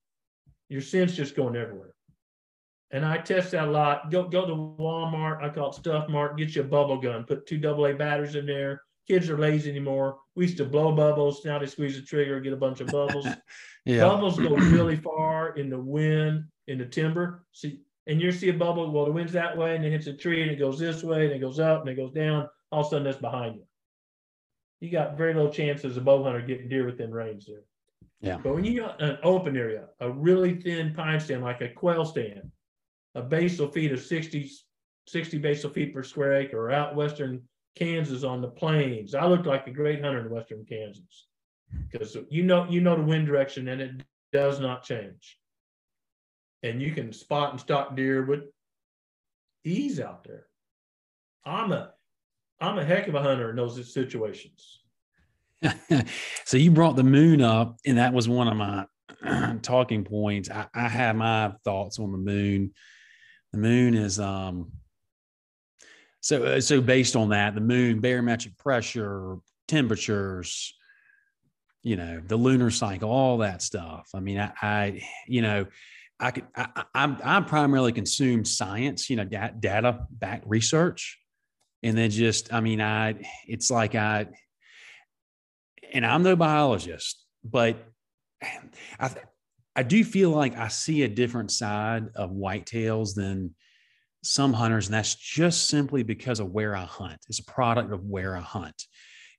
S1: Your scent's just going everywhere. And I test that a lot. Go go to Walmart, I call it Stuff Mart, get you a bubble gun, put two AA batteries in there. Kids are lazy anymore. We used to blow bubbles. Now they squeeze the trigger, get a bunch of bubbles. (laughs) Yeah. Bubbles go really far in the wind, in the timber. See, and you see a bubble, well, the wind's that way, and it hits a tree, and it goes this way, and it goes up, and it goes down. All of a sudden, that's behind you. You got very low chances of bow hunter getting deer within range there.
S2: Yeah.
S1: But when you got an open area, a really thin pine stand, like a quail stand, a basal feet of 60, 60 basal feet per square acre, or out western Kansas on the plains. I looked like a great hunter in western Kansas because you know you know the wind direction and it does not change and you can spot and stalk deer with ease out there i'm a i'm a heck of a hunter in those situations (laughs)
S2: so you brought the moon up and that was one of my (clears throat) talking points I, I have my thoughts on the moon the moon is um so so based on that the moon barometric pressure temperatures you know, the lunar cycle, all that stuff. I mean, I, I you know, I could, I, I, I primarily consume science, you know, data backed research. And then just, I mean, I, it's like I, and I'm no biologist, but I, I do feel like I see a different side of whitetails than some hunters, and that's just simply because of where I hunt. It's a product of where I hunt.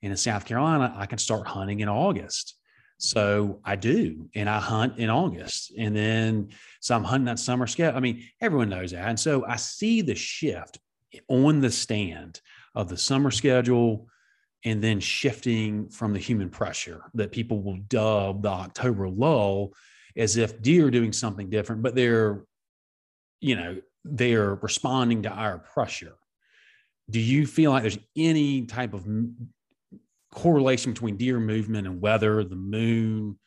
S2: And in South Carolina, I can start hunting in August. So I do, and I hunt in August. And then, so I'm hunting that summer schedule. I mean, everyone knows that. And so I see the shift on the stand of the summer schedule and then shifting from the human pressure that people will dub the October lull as if deer are doing something different, but they're, you know, they're responding to our pressure. Do you feel like there's any type of correlation between deer movement and weather, the moon,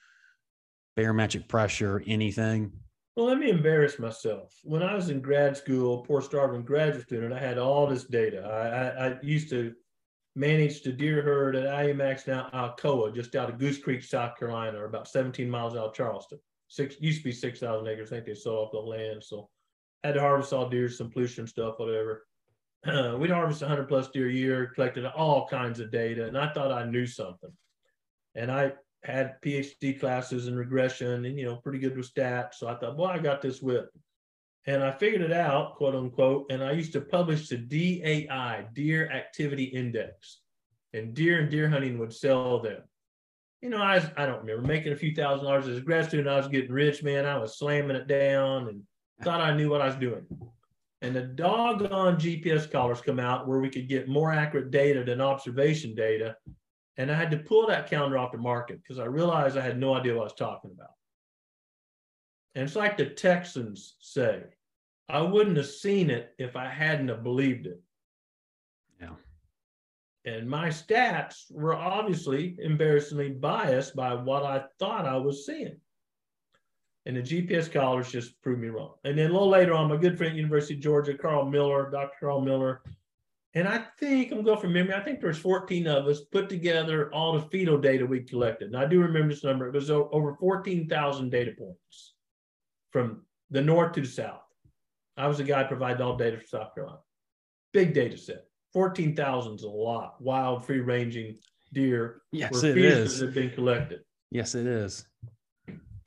S2: barometric pressure, anything?
S1: Well, let me embarrass myself. When I was in grad school, poor starving graduate student, I had all this data. I, I, I used to manage the deer herd at Alumax now Alcoa, just out of Goose Creek, South Carolina, or about 17 miles out of Charleston. Six used to be 6,000 acres. I think they sold off the land, so had to harvest all deer, some pollution stuff, whatever. (clears throat) we'd harvest 100 plus deer a year, collected all kinds of data, and I thought I knew something. And I had PhD classes in regression and, you know, pretty good with stats. So I thought, well, I got this whip. And I figured it out, quote unquote. And I used to publish the DAI, Deer Activity Index. And deer and deer hunting would sell them. You know, I, was, I don't remember making a few thousand dollars as a grad student. I was getting rich, man. I was slamming it down and thought I knew what I was doing and the doggone GPS collars come out where we could get more accurate data than observation data. And I had to pull that calendar off the market because I realized I had no idea what I was talking about. And it's like the Texans say, I wouldn't have seen it if I hadn't have believed it.
S2: Yeah.
S1: And my stats were obviously embarrassingly biased by what I thought I was seeing and the GPS collars just proved me wrong. And then a little later on, my good friend University of Georgia, Karl Miller, Dr. Karl Miller, and I think I'm going from memory. I think there's 14 of us put together all the fetal data we collected. And I do remember this number. It was over 14,000 data points from the north to the south. I was the guy providing all data for South Carolina. Big data set. 14,000 is a lot. Wild, free ranging deer.
S2: Yes, it is.
S1: Have been collected.
S2: Yes, it is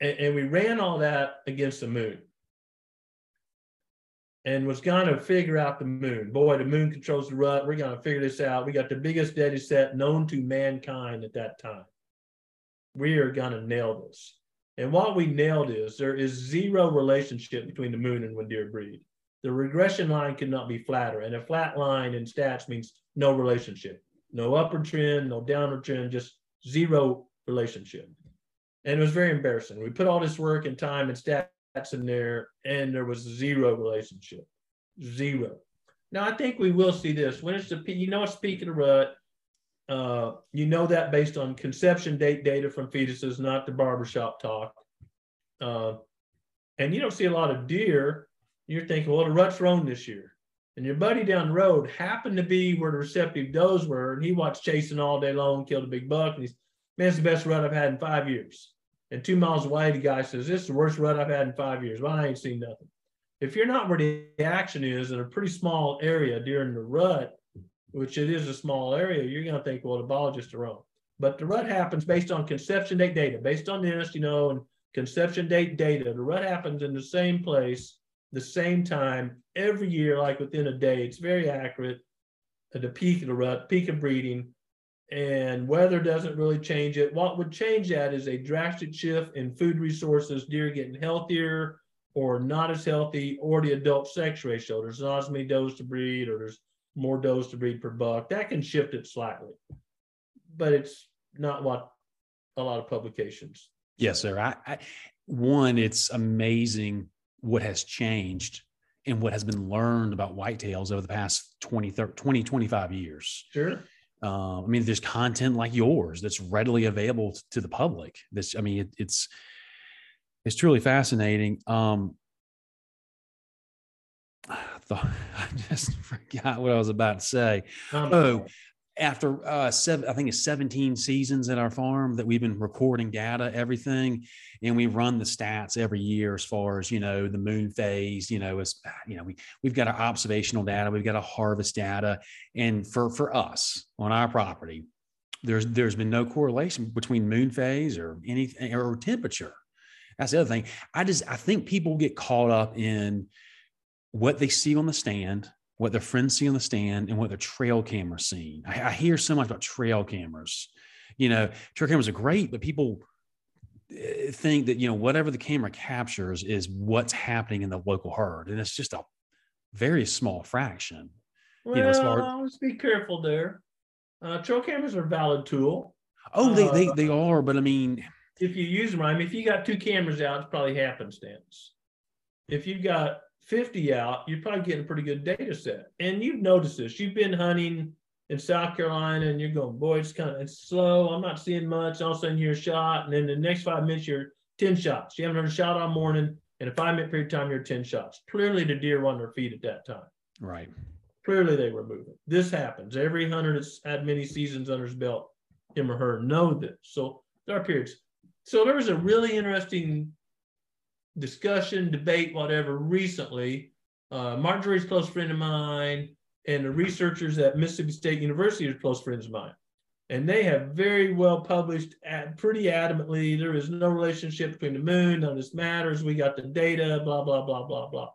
S1: and, and we ran all that against the moon and was going to figure out the moon. Boy, the moon controls the rut. We're going to figure this out. We got the biggest data set known to mankind at that time. We are going to nail this. And what we nailed is there is zero relationship between the moon and when deer breed. The regression line cannot be flatter. And a flat line in stats means no relationship, no upward trend, no downward trend, just zero relationship and it was very embarrassing. We put all this work and time and stats in there, and there was zero relationship, zero. Now I think we will see this when it's the you know speaking of rut, uh, you know that based on conception date data from fetuses, not the barbershop talk. Uh, and you don't see a lot of deer. You're thinking, well, the rut's roan this year. And your buddy down the road happened to be where the receptive does were, and he watched chasing all day long, killed a big buck, and he's, man, it's the best rut I've had in five years. And two miles away, the guy says, This is the worst rut I've had in five years. Well, I ain't seen nothing. If you're not where the action is in a pretty small area during the rut, which it is a small area, you're going to think, well, the biologists are wrong. But the rut happens based on conception date data. Based on this, you know, and conception date data, the rut happens in the same place, the same time, every year, like within a day. It's very accurate at the peak of the rut, peak of breeding and weather doesn't really change it. What would change that is a drastic shift in food resources, deer getting healthier or not as healthy, or the adult sex ratio. There's not as many does to breed, or there's more does to breed per buck. That can shift it slightly, but it's not what a lot of publications.
S2: Yes, sir. I, I one, it's amazing what has changed and what has been learned about whitetails over the past 20, 30, 20 25 years.
S1: Sure
S2: uh, I mean, there's content like yours that's readily available to the public. This, I mean, it, it's it's truly fascinating. Um, (sighs) I, thought, (laughs) I just forgot what I was about to say. Um, oh, after uh, seven, I think it's 17 seasons at our farm that we've been recording data, everything, and we run the stats every year as far as you know the moon phase. You know, as you know, we we've got our observational data, we've got our harvest data, and for for us on our property, there's there's been no correlation between moon phase or anything or temperature. That's the other thing. I just I think people get caught up in what they see on the stand, what their friends see on the stand, and what their trail cameras see. I, I hear so much about trail cameras. You know, trail cameras are great, but people eh, think that you know whatever the camera captures is what's happening in the local herd, and it's just a very small fraction.
S1: Well, you know, far, let's be careful there. Uh, trail cameras are a valid tool.
S2: Oh, they, uh, they they are, but I mean,
S1: if you use them, I mean, if you got two cameras out, it's probably happenstance. If you've got 50 out, you're probably getting a pretty good data set. And you've noticed this. You've been hunting in South Carolina and you're going, boy, it's kind of it's slow. I'm not seeing much. All of a sudden you're a shot. And then the next five minutes, you're 10 shots. You haven't heard a shot all morning. In a five minute period of time, you're 10 shots. Clearly the deer were on their feet at that time.
S2: Right.
S1: Clearly they were moving. This happens. Every hunter that's had many seasons under his belt, him or her, know this. So there are periods. So there was a really interesting discussion, debate, whatever, recently. Uh, Mark Drury's a close friend of mine, and the researchers at Mississippi State University are close friends of mine. And they have very well published at, pretty adamantly there is no relationship between the moon, none of this matters. We got the data, blah, blah, blah, blah, blah.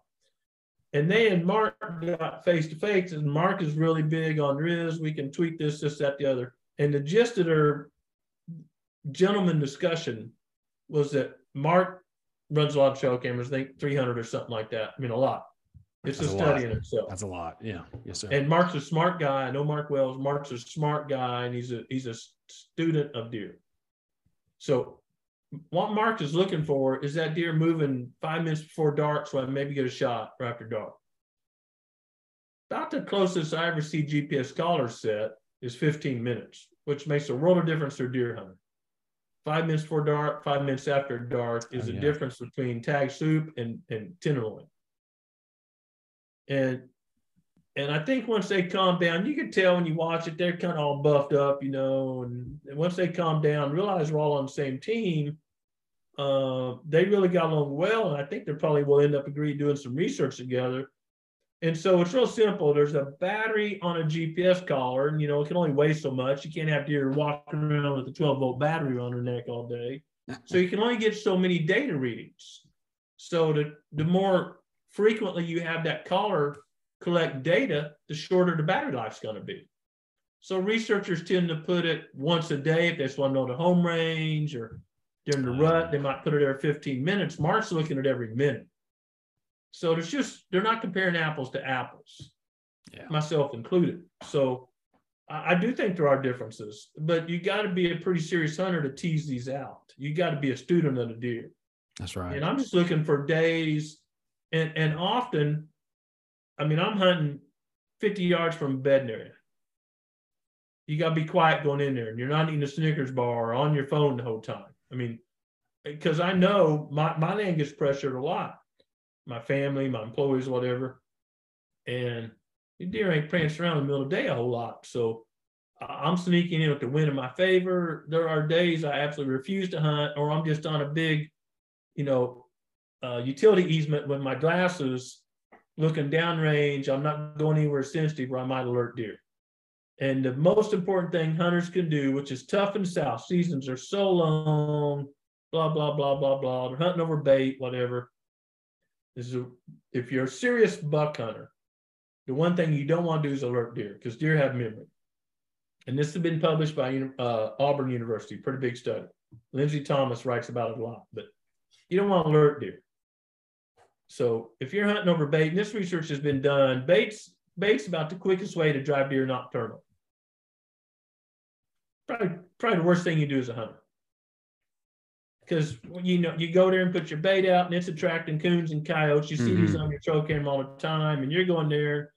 S1: And they and Mark got face to face, and Mark is really big on Riz. We can tweak this, this, that, the other. And the gist of their gentleman discussion was that Mark runs a lot of trail cameras, I think 300 or something like that. I mean, a lot. It's That's a study in itself.
S2: That's a lot. Yeah. Yes, sir.
S1: And Mark's a smart guy. I know Mark Wells. Mark's a smart guy, and he's a he's a student of deer. So what Mark is looking for is that deer moving five minutes before dark, so I maybe get a shot right after dark. About the closest I ever see GPS collar set is 15 minutes, which makes a world of difference to a deer hunter five minutes before dark, five minutes after dark is oh, the difference between tag soup and, and tenderloin. And and I think once they calm down, you can tell when you watch it, they're kind of all buffed up, you know. And, and once they calm down, realize we're all on the same team, uh, they really got along well. And I think they probably will end up agreeing doing some research together and so it's real simple. There's a battery on a GPS collar, and you know, it can only weigh so much. You can't have deer walking around with a 12 volt battery on their neck all day. So you can only get so many data readings. So the, the more frequently you have that collar collect data, the shorter the battery life's going to be. So researchers tend to put it once a day if they just want to know the home range or during the rut, they might put it every 15 minutes. Mark's looking at every minute. So there's just they're not comparing apples to apples, yeah. myself included. So I, I do think there are differences, but you got to be a pretty serious hunter to tease these out. You got to be a student of the deer.
S2: That's right.
S1: And I'm just looking for days, and and often, I mean, I'm hunting 50 yards from a bedding area. You got to be quiet going in there, and you're not eating a Snickers bar or on your phone the whole time. I mean, because I know my my land gets pressured a lot my family, my employees, whatever. And the deer ain't prancing around in the middle of the day a whole lot. So I'm sneaking in with the wind in my favor. There are days I absolutely refuse to hunt, or I'm just on a big, you know, uh, utility easement with my glasses looking downrange. I'm not going anywhere sensitive where I might alert deer. And the most important thing hunters can do, which is tough in South, seasons are so long, blah, blah, blah, blah, blah. They're hunting over bait, whatever is if you're a serious buck hunter, the one thing you don't want to do is alert deer because deer have memory. And this has been published by uh, Auburn University, pretty big study. Lindsay Thomas writes about it a lot, but you don't want to alert deer. So if you're hunting over bait, and this research has been done, bait's bait's about the quickest way to drive deer nocturnal. Probably, probably the worst thing you do as a hunter because you know you go there and put your bait out and it's attracting coons and coyotes. You see mm-hmm. these on your trail camera all the time, and you're going there,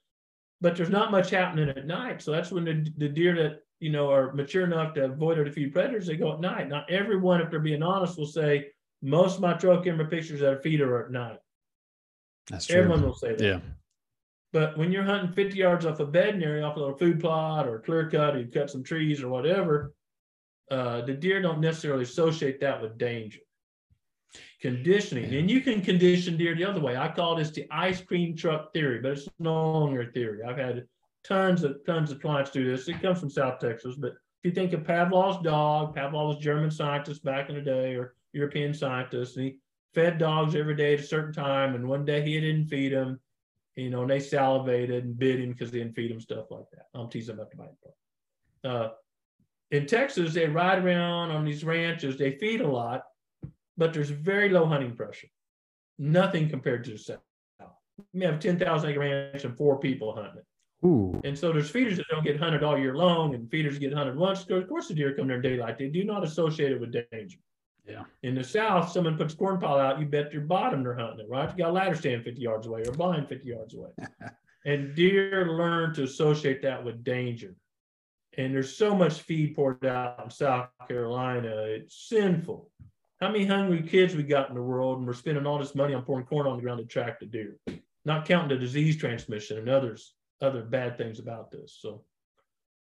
S1: but there's not much happening at night. So that's when the, the deer that you know are mature enough to avoid or defeat predators, they go at night. Not everyone, if they're being honest, will say most of my trail camera pictures that are feeder are at night.
S2: That's true.
S1: Everyone will say that.
S2: Yeah.
S1: But when you're hunting 50 yards off a bedding area, off a little food plot or clear cut, or you cut some trees or whatever, uh, the deer don't necessarily associate that with danger. Conditioning, and you can condition deer the other way. I call this the ice cream truck theory, but it's no longer a theory. I've had tons of tons of clients do this. It comes from South Texas, but if you think of Pavlov's dog, Pavlov was German scientist back in the day, or European scientist, and he fed dogs every day at a certain time, and one day he didn't feed them, You know, and they salivated and bit him because they didn't feed him stuff like that. I'm teasing about the bite part. Uh, in Texas, they ride around on these ranches. They feed a lot, but there's very low hunting pressure. Nothing compared to the South. You may have 10,000 acre ranch and four people hunting it.
S2: Ooh.
S1: And so there's feeders that don't get hunted all year long, and feeders get hunted once. Of course, the deer come there in daylight. They do not associate it with danger.
S2: Yeah.
S1: In the south, someone puts corn pile out, you bet your bottom they're hunting it, right? You got a ladder stand 50 yards away or a blind 50 yards away. (laughs) and deer learn to associate that with danger. And there's so much feed poured out in South Carolina, it's sinful. How many hungry kids we got in the world, and we're spending all this money on pouring corn on the ground to attract the deer, not counting the disease transmission and others other bad things about this. So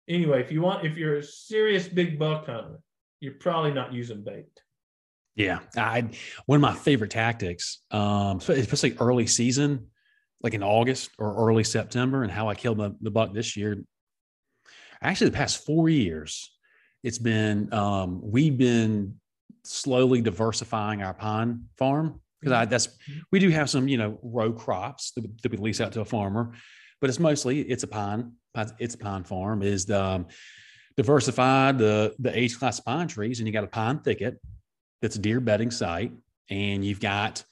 S1: anyway, if you want, if you're a serious big buck hunter, you're probably not using bait.
S2: Yeah, I one of my favorite tactics, um, especially early season, like in August or early September, and how I killed the, the buck this year. Actually, the past four years, it's been um, we've been slowly diversifying our pine farm because I that's we do have some you know row crops that, that we lease out to a farmer, but it's mostly it's a pine it's a pine farm is the, um, diversified the the age class pine trees and you got a pine thicket that's a deer bedding site and you've got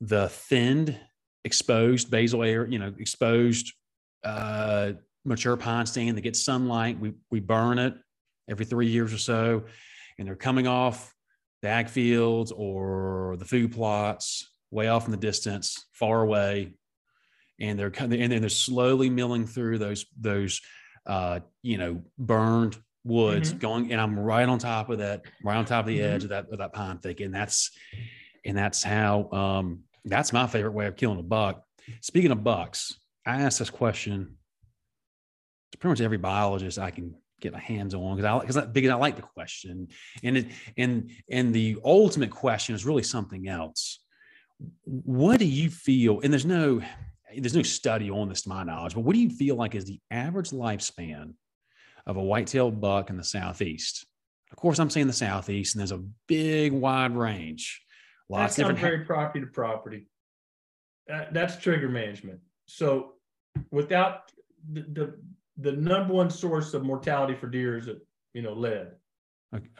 S2: the thinned exposed basal air you know exposed uh, mature pine stand that gets sunlight we we burn it every three years or so and they're coming off the ag fields or the food plots way off in the distance far away and they're coming and then they're slowly milling through those those uh, you know burned woods mm-hmm. going and i'm right on top of that right on top of the mm-hmm. edge of that of that pine thicket and that's and that's how um that's my favorite way of killing a buck speaking of bucks i asked this question pretty much every biologist i can get my hands on because I because because I like the question and it and and the ultimate question is really something else. What do you feel? And there's no there's no study on this to my knowledge, but what do you feel like is the average lifespan of a white-tailed buck in the southeast? Of course, I'm saying the southeast, and there's a big wide range.
S1: Lots of different very property to property. that's trigger management. So, without the, the the number one source of mortality for deer is you know lead.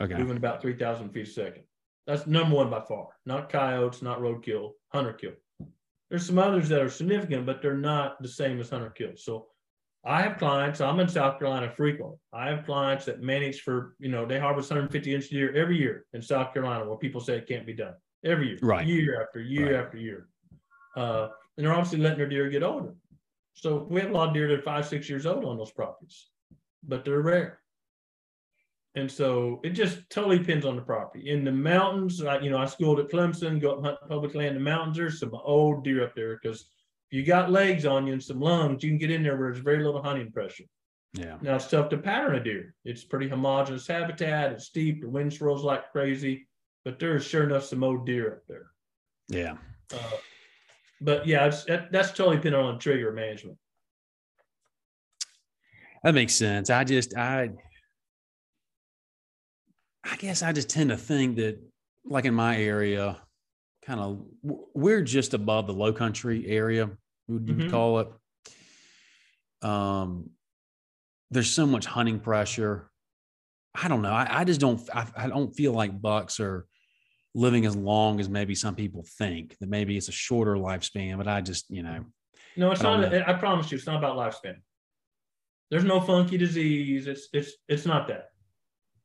S2: Okay.
S1: Moving about three thousand feet a second. That's number one by far. Not coyotes, not roadkill, hunter kill. There's some others that are significant, but they're not the same as hunter kill. So I have clients, I'm in South Carolina frequently. I have clients that manage for, you know, they harvest 150 inch deer every year in South Carolina where people say it can't be done every year,
S2: right.
S1: year after year right. after year. Uh, and they're obviously letting their deer get older. So we have a lot of deer that are five, six years old on those properties, but they're rare. And so it just totally depends on the property. In the mountains, I, you know, I schooled at Clemson, go up hunt public land in the mountains. There's some old deer up there because if you got legs on you and some lungs, you can get in there where there's very little hunting pressure.
S2: Yeah.
S1: Now it's tough to pattern a deer. It's pretty homogeneous habitat. It's steep. The wind swirls like crazy, but there's sure enough some old deer up there.
S2: Yeah.
S1: Uh, but yeah, that, that's totally dependent on trigger management.
S2: That makes sense. I just I I guess I just tend to think that, like in my area, kind of we're just above the low country area, would you mm-hmm. call it. Um, there's so much hunting pressure. I don't know. I, I just don't. I, I, don't feel like bucks are living as long as maybe some people think. That maybe it's a shorter lifespan. But I just, you know.
S1: No, it's I not. Know. I promise you, it's not about lifespan. There's no funky disease. It's it's it's not that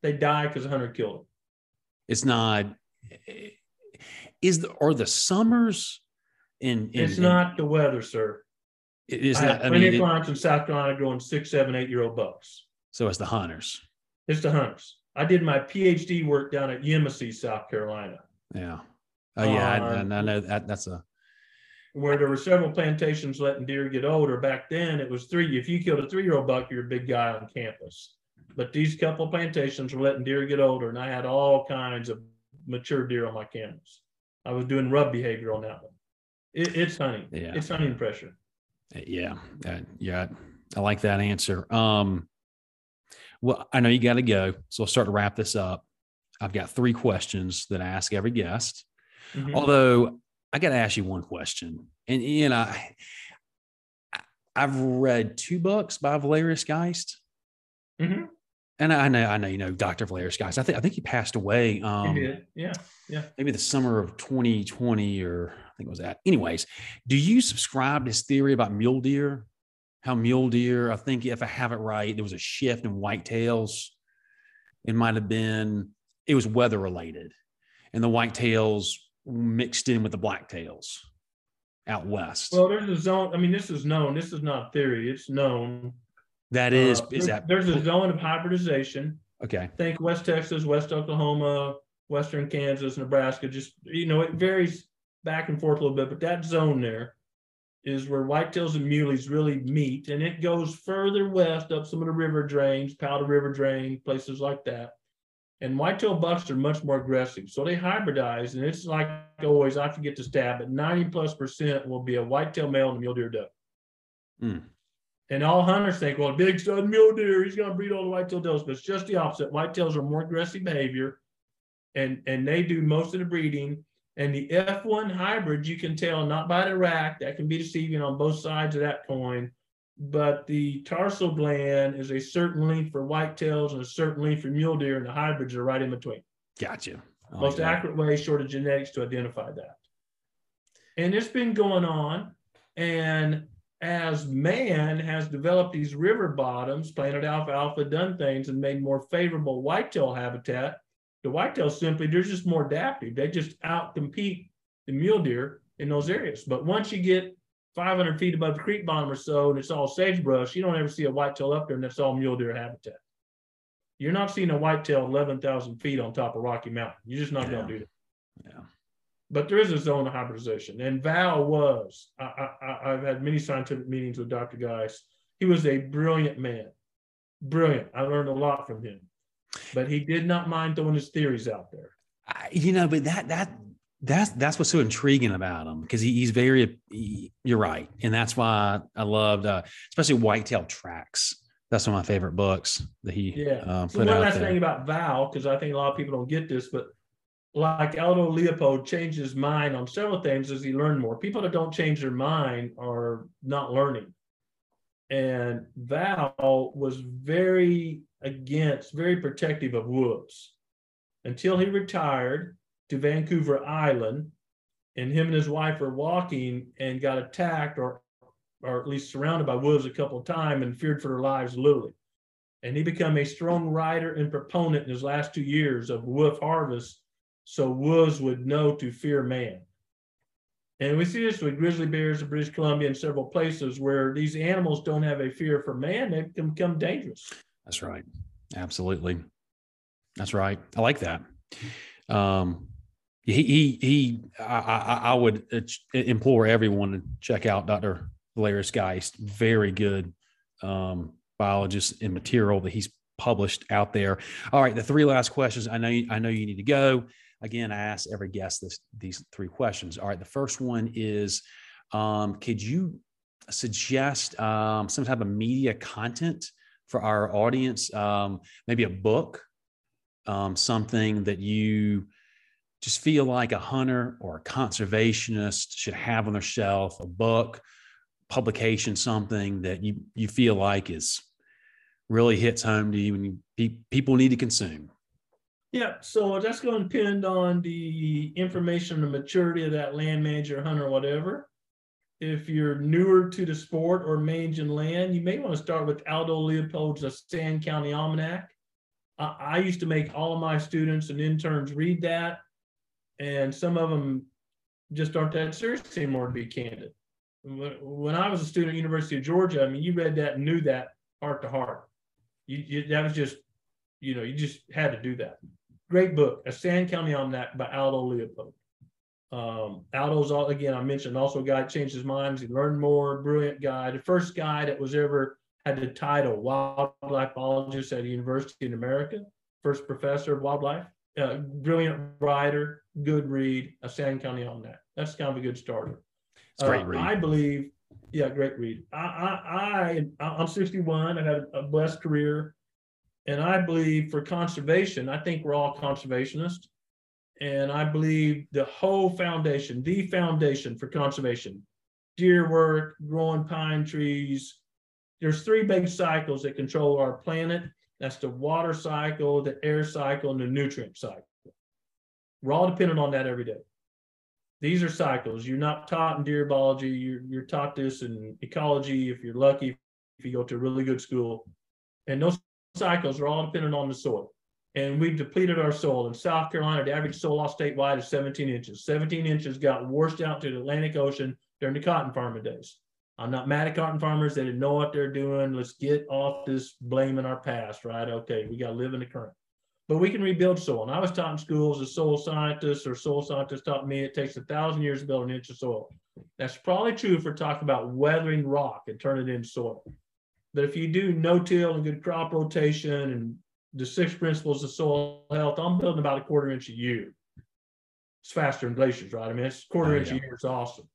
S1: they die because a hunter killed them.
S2: It's not. Is the are the summers in? in
S1: it's not the weather, sir.
S2: It is
S1: I
S2: not.
S1: Have plenty I mean, of clients in South Carolina growing six, seven, eight year old bucks.
S2: So it's the hunters.
S1: It's the hunters. I did my PhD work down at Yemassee, South Carolina.
S2: Yeah. Oh yeah, I, I know that. That's a
S1: where there were several plantations letting deer get older. Back then, it was three. If you killed a three year old buck, you're a big guy on campus. But these couple plantations were letting deer get older, and I had all kinds of mature deer on my campus. I was doing rub behavior on that one. It, it's hunting. Yeah. It's hunting pressure.
S2: Yeah. Uh, yeah. I like that answer. Um, well, I know you got to go. So I'll start to wrap this up. I've got three questions that I ask every guest. Mm-hmm. Although I got to ask you one question. And, you know, I've read two books by Valerius Geist.
S1: Mm-hmm.
S2: And I know, I know, you know, Dr. Valerius Geist. I think, I think he passed away. Um,
S1: he did. Yeah. Yeah.
S2: Maybe the summer of 2020, or I think it was that. Anyways, do you subscribe to his theory about mule deer? How mule deer, I think if I have it right, there was a shift in whitetails. It might have been, it was weather related. And the whitetails mixed in with the blacktails out west.
S1: Well, there's a zone. I mean, this is known. This is not theory. It's known.
S2: That is,
S1: Uh,
S2: is
S1: there's,
S2: that
S1: there's a zone of hybridization.
S2: okay?
S1: Think West Texas, West Oklahoma, Western Kansas, Nebraska. Just you know, it varies back and forth a little bit, but that zone there is where whitetails and muleys really meet, and it goes further west up some of the river drains, Powder River drain, places like that. And whitetail bucks are much more aggressive, so they hybridize, and it's like always. I forget the stat, but ninety plus percent will be a whitetail male and a mule deer doe.
S2: Hmm.
S1: And all hunters think, well, big stud mule deer, he's going to breed all the whitetail does, but it's just the opposite. Whitetails are more aggressive behavior, and and they do most of the breeding. And the F1 hybrid, you can tell not by the rack, that can be deceiving on both sides of that coin. But the tarsal gland is a certain length for whitetails and a certain length for mule deer, and the hybrids are right in between.
S2: Gotcha. Like
S1: Most
S2: that.
S1: accurate way, short of genetics, to identify that. And it's been going on. And as man has developed these river bottoms, planted alfalfa, done things, and made more favorable whitetail habitat, the whitetails simply, they're just more adaptive. They just outcompete the mule deer in those areas. But once you get 500 feet above the creek bottom or so, and it's all sagebrush, you don't ever see a whitetail up there, and that's all mule deer habitat. You're not seeing a whitetail 11,000 feet on top of Rocky Mountain. You're just not
S2: Yeah.
S1: going to do that.
S2: Yeah.
S1: But there is a zone of hybridization, and Val was. I, I, I- I've had many scientific meetings with Dr. Geist. He was a brilliant man, brilliant. I learned a lot from him, but he did not mind throwing his theories out there.
S2: I, you know, but that that that's that's what's so intriguing about him because he, he's very. He, you're right, and that's why I loved, uh, especially Whitetail Tracks. That's one of my favorite books that he
S1: Yeah.
S2: uh,
S1: So
S2: put
S1: one
S2: out
S1: last
S2: there.
S1: thing about Val, because I think a lot of people don't get this, but like Aldo Leopold changed his mind on several things as he learned more. People that don't change their mind are not learning. And Val was very against, very protective of woods until he retired to Vancouver Island. And him and his wife were walking and got attacked or or at least surrounded by wolves a couple of times and feared for their lives literally and he became a strong writer and proponent in his last two years of wolf harvest so wolves would know to fear man and we see this with grizzly bears in british columbia and several places where these animals don't have a fear for man they can become dangerous
S2: That's right. Absolutely. That's right. I like that. Um, he, he, he I, I, I would implore everyone to check out Dr. Valerius Geist. Very good um, biologist and material that he's published out there. All right. The three last questions. I know, you, I know you need to go. Again, I ask every guest this, these three questions. All right. The first one is, um, could you suggest um, some type of media content for our audience, um, maybe a book, um, something that you just feel like a hunter or a conservationist should have on their shelf, a book, publication, something that you you feel like is really hits home to you and you, pe- people need to consume.
S1: Yeah so that's going to depend on the information on the maturity of that land manager hunter whatever if you're newer to the sport or managing land, you may want to start with Aldo Leopold's The Sand County Almanac. I, I used to make all of my students and interns read that, and some of them just aren't that serious anymore, to be candid. When, when I was a student at University of Georgia, I mean, you read that and knew that heart to heart. You, you that was just, you know, you just had to do that. Great book, A Sand County Almanac by Aldo Leopold. Um, Aldo's all again, I mentioned also a guy that changed his mind. He learned more, brilliant guy. The first guy that was ever had the title wildlife biologist at a university in America, first professor of wildlife, uh, brilliant writer, good read, a Sand County Almanac. That's kind of a good starter.
S2: It's great
S1: Uh,
S2: read.
S1: I believe, yeah, great read. I, I, I, I'm 61. I've had a blessed career, and I believe for conservation, I think we're all conservationists, and I believe the whole foundation, the foundation for conservation, deer work, growing pine trees. There's three big cycles that control our planet. That's the water cycle, the air cycle, and the nutrient cycle. We're all dependent on that every day. These are cycles. You're not taught in deer biology. You're, you're taught this in ecology if you're lucky, if you go to a really good school. And those cycles are all dependent on the soil. And we've depleted our soil. In South Carolina, the average soil loss statewide is 17 inches. 17 inches got washed out to the Atlantic Ocean during the cotton farming days. I'm not mad at cotton farmers. They didn't know what they're doing. Let's get off this blaming our past, right? Okay, we got to live in the current. But we can rebuild soil. And I was taught in schools as soil scientists or soil scientists taught me it takes a thousand years to build an inch of soil. That's probably true if we're talking about weathering rock and turning it into soil. But if you do no-till and good crop rotation and the six principles of soil health, I'm building about a quarter inch a year. It's faster than glaciers, right? I mean, it's quarter oh, inch yeah. a year. It's awesome.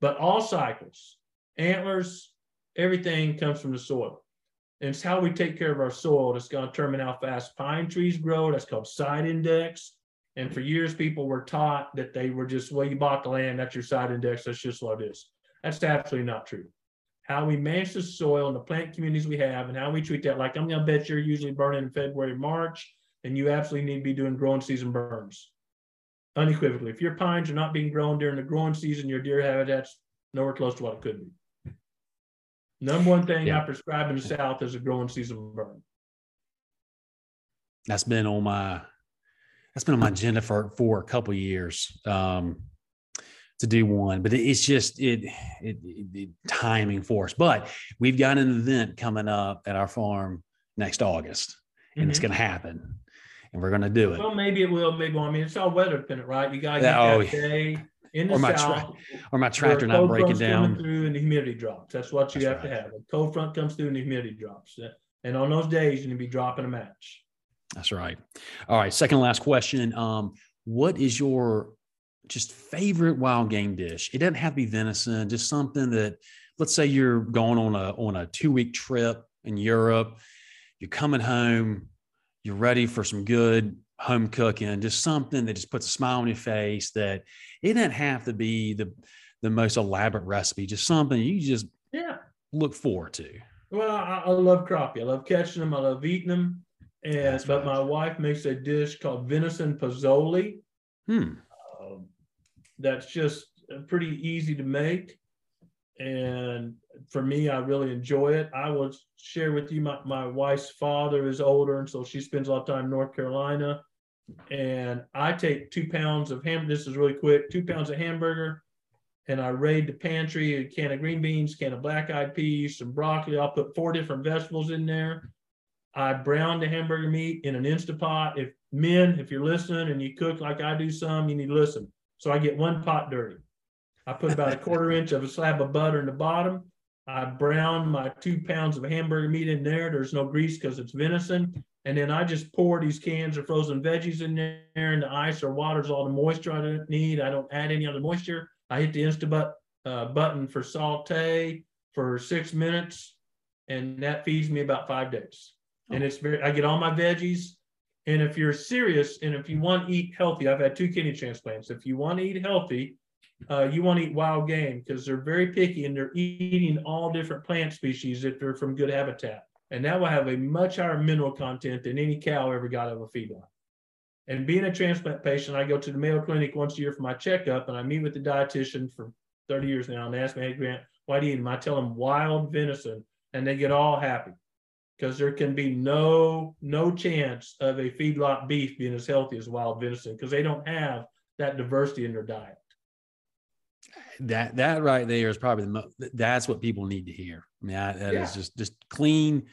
S1: But all cycles, antlers, everything comes from the soil. And it's how we take care of our soil that's going to determine how fast pine trees grow. That's called site index. And for years, people were taught that they were just, well, you bought the land, that's your site index, that's just what it is. That's absolutely not true. How we manage the soil and the plant communities we have and how we treat that, like I'm going to bet you're usually burning in February, March, and you absolutely need to be doing growing season burns unequivocally. If your pines are not being grown during the growing season, your deer habitat's nowhere close to what it could be. Number one thing yeah. I prescribe in the South is a growing season burn.
S2: That's been on my that's been on my agenda for for a couple years um, to do one, but it's just it, it, it timing for us. But we've got an event coming up at our farm next August, and mm-hmm. it's going to happen, and we're going to do it.
S1: Well, maybe it will, maybe I mean it's all weather dependent, right? You got to get oh, that day in the
S2: or my
S1: south,
S2: tra- or my tractor not breaking down
S1: through and the humidity drops. That's what you That's have right. to have. A cold front comes through and the humidity drops. And on those days, you need to be dropping a match.
S2: That's right. All right. Second last question. Um, what is your just favorite wild game dish? It doesn't have to be venison, just something that let's say you're going on a on a two week trip in Europe, you're coming home, you're ready for some good home cooking, just something that just puts a smile on your face that it doesn't have to be the the most elaborate recipe, just something you just
S1: yeah
S2: look forward to.
S1: Well, I, I love crappie. I love catching them. I love eating them. And That's but right. my wife makes a dish called venison pozole.
S2: Hmm.
S1: That's just uh, pretty easy to make. And for me, I really enjoy it. I will share with you my, my wife's father is older, and so she spends a lot of time in North Carolina. And I take two pounds of ham. This is really quick. Two pounds of hamburger, and I raid the pantry a can of green beans, can of black eyed peas, some broccoli. I'll put four different vegetables in there. I brown the hamburger meat in an Instapot. If men, if you're listening and you cook like I do some, you need to listen. So I get one pot dirty. I put about a quarter inch of a slab of butter in the bottom. I brown my two pounds of hamburger meat in there. There's no grease because it's venison. And then I just pour these cans of frozen veggies in there, and the ice or water's all the moisture I don't need. I don't add any other moisture. I hit the Instant uh, button for saute for six minutes, and that feeds me about five days. And it's very, I get all my veggies. And if you're serious and if you want to eat healthy, I've had two kidney transplants. If you want to eat healthy, uh, you want to eat wild game because they're very picky and they're eating all different plant species if they're from good habitat. And that will have a much higher mineral content than any cow ever got out of a feedlot. And being a transplant patient, I go to the Mayo Clinic once a year for my checkup and I meet with the dietitian for 30 years now. And ask me, hey, Grant, why do you eat them? I tell them wild venison and they get all happy because there can be no no chance of a feedlot beef being as healthy as wild venison because they don't have that diversity in their diet.
S2: That that right there is probably the most that's what people need to hear. I mean that, that yeah. is just just clean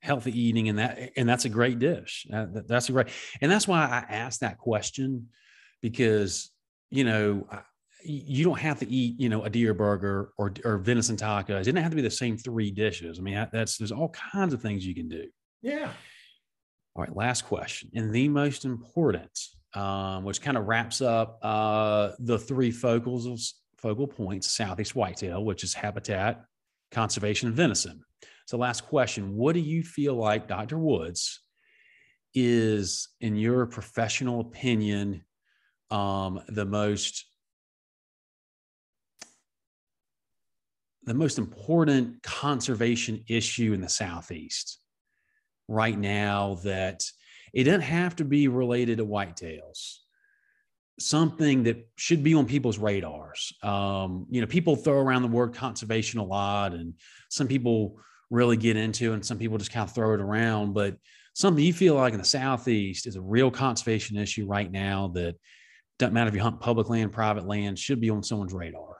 S2: healthy eating and that and that's a great dish. Uh, that, that's a great and that's why i asked that question because you know you don't have to eat you know a deer burger or or venison tacos it doesn't have to be the same three dishes i mean that's there's all kinds of things you can do
S1: yeah
S2: all right last question and the most important um, which kind of wraps up uh, the three focals focal points, Southeast whitetail, which is habitat, conservation, and venison. So, last question What do you feel like, Dr. Woods, is, in your professional opinion, um, the most the most important conservation issue in the Southeast right now that it doesn't have to be related to whitetails. Something that should be on people's radars. Um, you know, people throw around the word conservation a lot, and some people really get into, and some people just kind of throw it around. But something you feel like in the Southeast is a real conservation issue right now that doesn't matter if you hunt public land, private land, should be on someone's radar.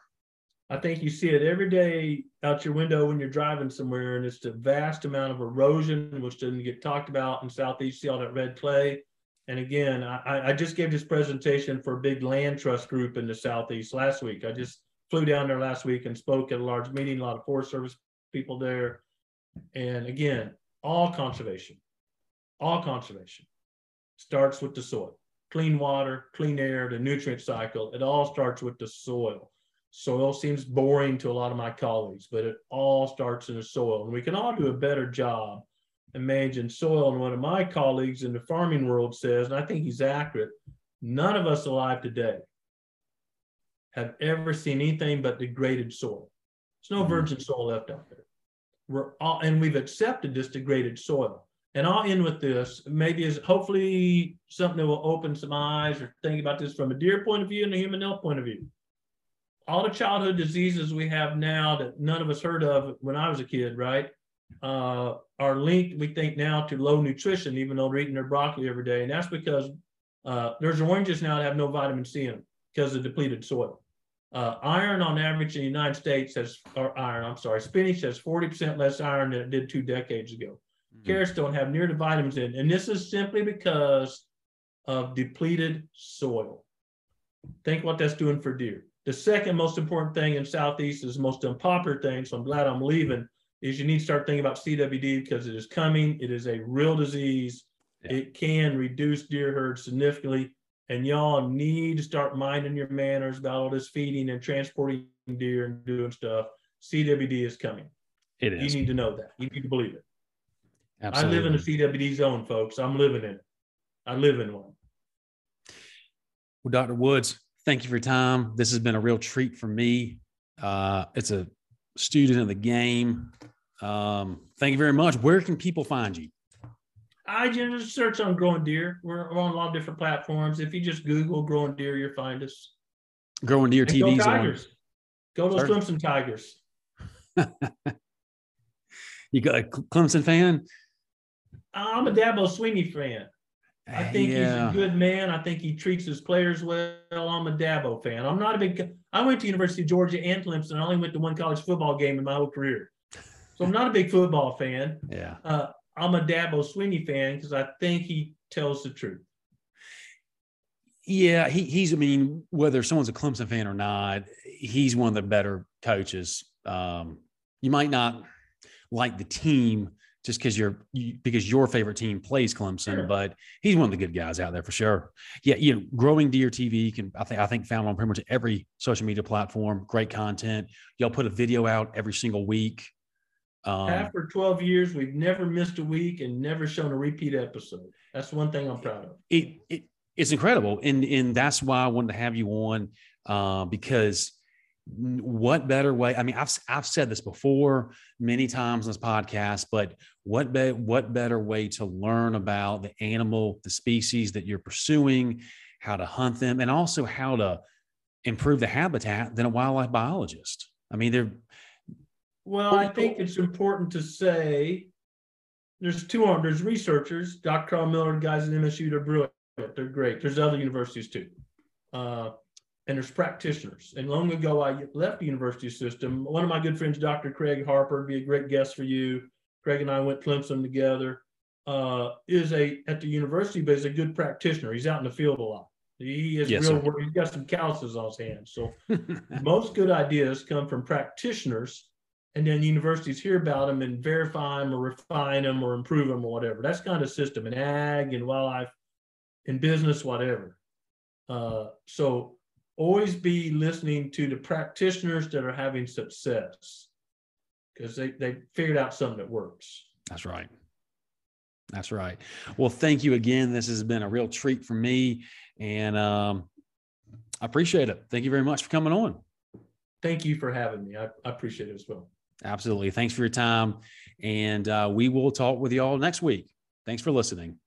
S1: I think you see it every day out your window when you're driving somewhere, and it's the vast amount of erosion, which doesn't get talked about in Southeast. See all that red clay. And again, I, I just gave this presentation for a big land trust group in the Southeast last week. I just flew down there last week and spoke at a large meeting, a lot of Forest Service people there. And again, all conservation, all conservation starts with the soil. Clean water, clean air, the nutrient cycle, it all starts with the soil soil seems boring to a lot of my colleagues, but it all starts in the soil. And we can all do a better job in managing soil. And one of my colleagues in the farming world says, and I think he's accurate, none of us alive today have ever seen anything but degraded soil. There's no mm-hmm. virgin soil left out there. We're all, and we've accepted this degraded soil. And I'll end with this. Maybe is hopefully something that will open some eyes or think about this from a deer point of view and a human health point of view all the childhood diseases we have now that none of us heard of when I was a kid, right, uh, are linked, we think now, to low nutrition, even though they're eating their broccoli every day. And that's because uh, there's oranges now that have no vitamin C in them because of depleted soil. Uh, iron on average in the United States has, or iron, I'm sorry, spinach has 40% less iron than it did two decades ago. Mm-hmm. Carrots don't have near the vitamins in. And this is simply because of depleted soil. Think what that's doing for deer. The second most important thing in Southeast is the most unpopular thing, so I'm glad I'm leaving, is you need to start thinking about CWD because it is coming. It is a real disease. Yeah. It can reduce deer herds significantly. And y'all need to start minding your manners about all this feeding and transporting deer and doing stuff. CWD is coming.
S2: It is.
S1: You need to know that. You need to believe it. Absolutely. I live in a CWD zone, folks. I'm living in it. I live in one.
S2: Well, Dr. Woods, thank you for your time. This has been a real treat for me. Uh, it's a student of the game. Um, thank you very much. Where can people find you?
S1: I just search on Growing Deer. We're, on a lot of different platforms. If you just Google Growing Deer, you'll find us.
S2: Growing Deer TV.
S1: Go Tigers. On. Go those Clemson Tigers. (laughs)
S2: you got a Clemson fan?
S1: I'm a Dabo Swinney fan. I think yeah. he's a good man. I think he treats his players well. I'm a Dabo fan. I'm not a big. I went to University of Georgia and Clemson. I only went to one college football game in my whole career, so I'm not a big football fan.
S2: Yeah.
S1: Uh, I'm a Dabo Swinney fan because I think he tells the truth.
S2: Yeah, he, he's. I mean, whether someone's a Clemson fan or not, he's one of the better coaches. Um, you might not like the team just because you're you, because your favorite team plays Clemson, sure. but he's one of the good guys out there for sure. Yeah, you know, growing deer TV can I think I think found on pretty much every social media platform. Great content. Y'all put a video out every single week.
S1: Um, After 12 years, we've never missed a week and never shown a repeat episode. That's one thing I'm proud of.
S2: It, it it's incredible, and and that's why I wanted to have you on uh, because what better way i mean i've, I've said this before many times on this podcast but what be, what better way to learn about the animal the species that you're pursuing how to hunt them and also how to improve the habitat than a wildlife biologist? I mean they're
S1: well i think it's important to say there's two arms there's researchers dr Karl Miller and guys at msu they're brilliant they're great. There's other universities too. Uh, and there's practitioners. And long ago, I left the university system. One of my good friends, Dr. Craig Harper, would be a great guest for you. Craig and I went Clemson together. Uh, is a at the university, but is a good practitioner. He's out in the field a lot. He is yes, real work. He's got some calluses on his hands. So (laughs) most good ideas come from practitioners, and then universities hear about them and verify them or refine them or improve them or whatever. That's kind of system in ag and wildlife, in business, whatever. Uh, so always be listening to the practitioners that are having success because they, they figured out something that works.
S2: That's right. That's right. Well, thank you again. This has been a real treat for me. And um, I appreciate it. Thank you very much for coming on.
S1: thank you for having me. I, I appreciate it as well.
S2: Absolutely. Thanks for your time. And uh, we will talk with you all next week. Thanks for listening.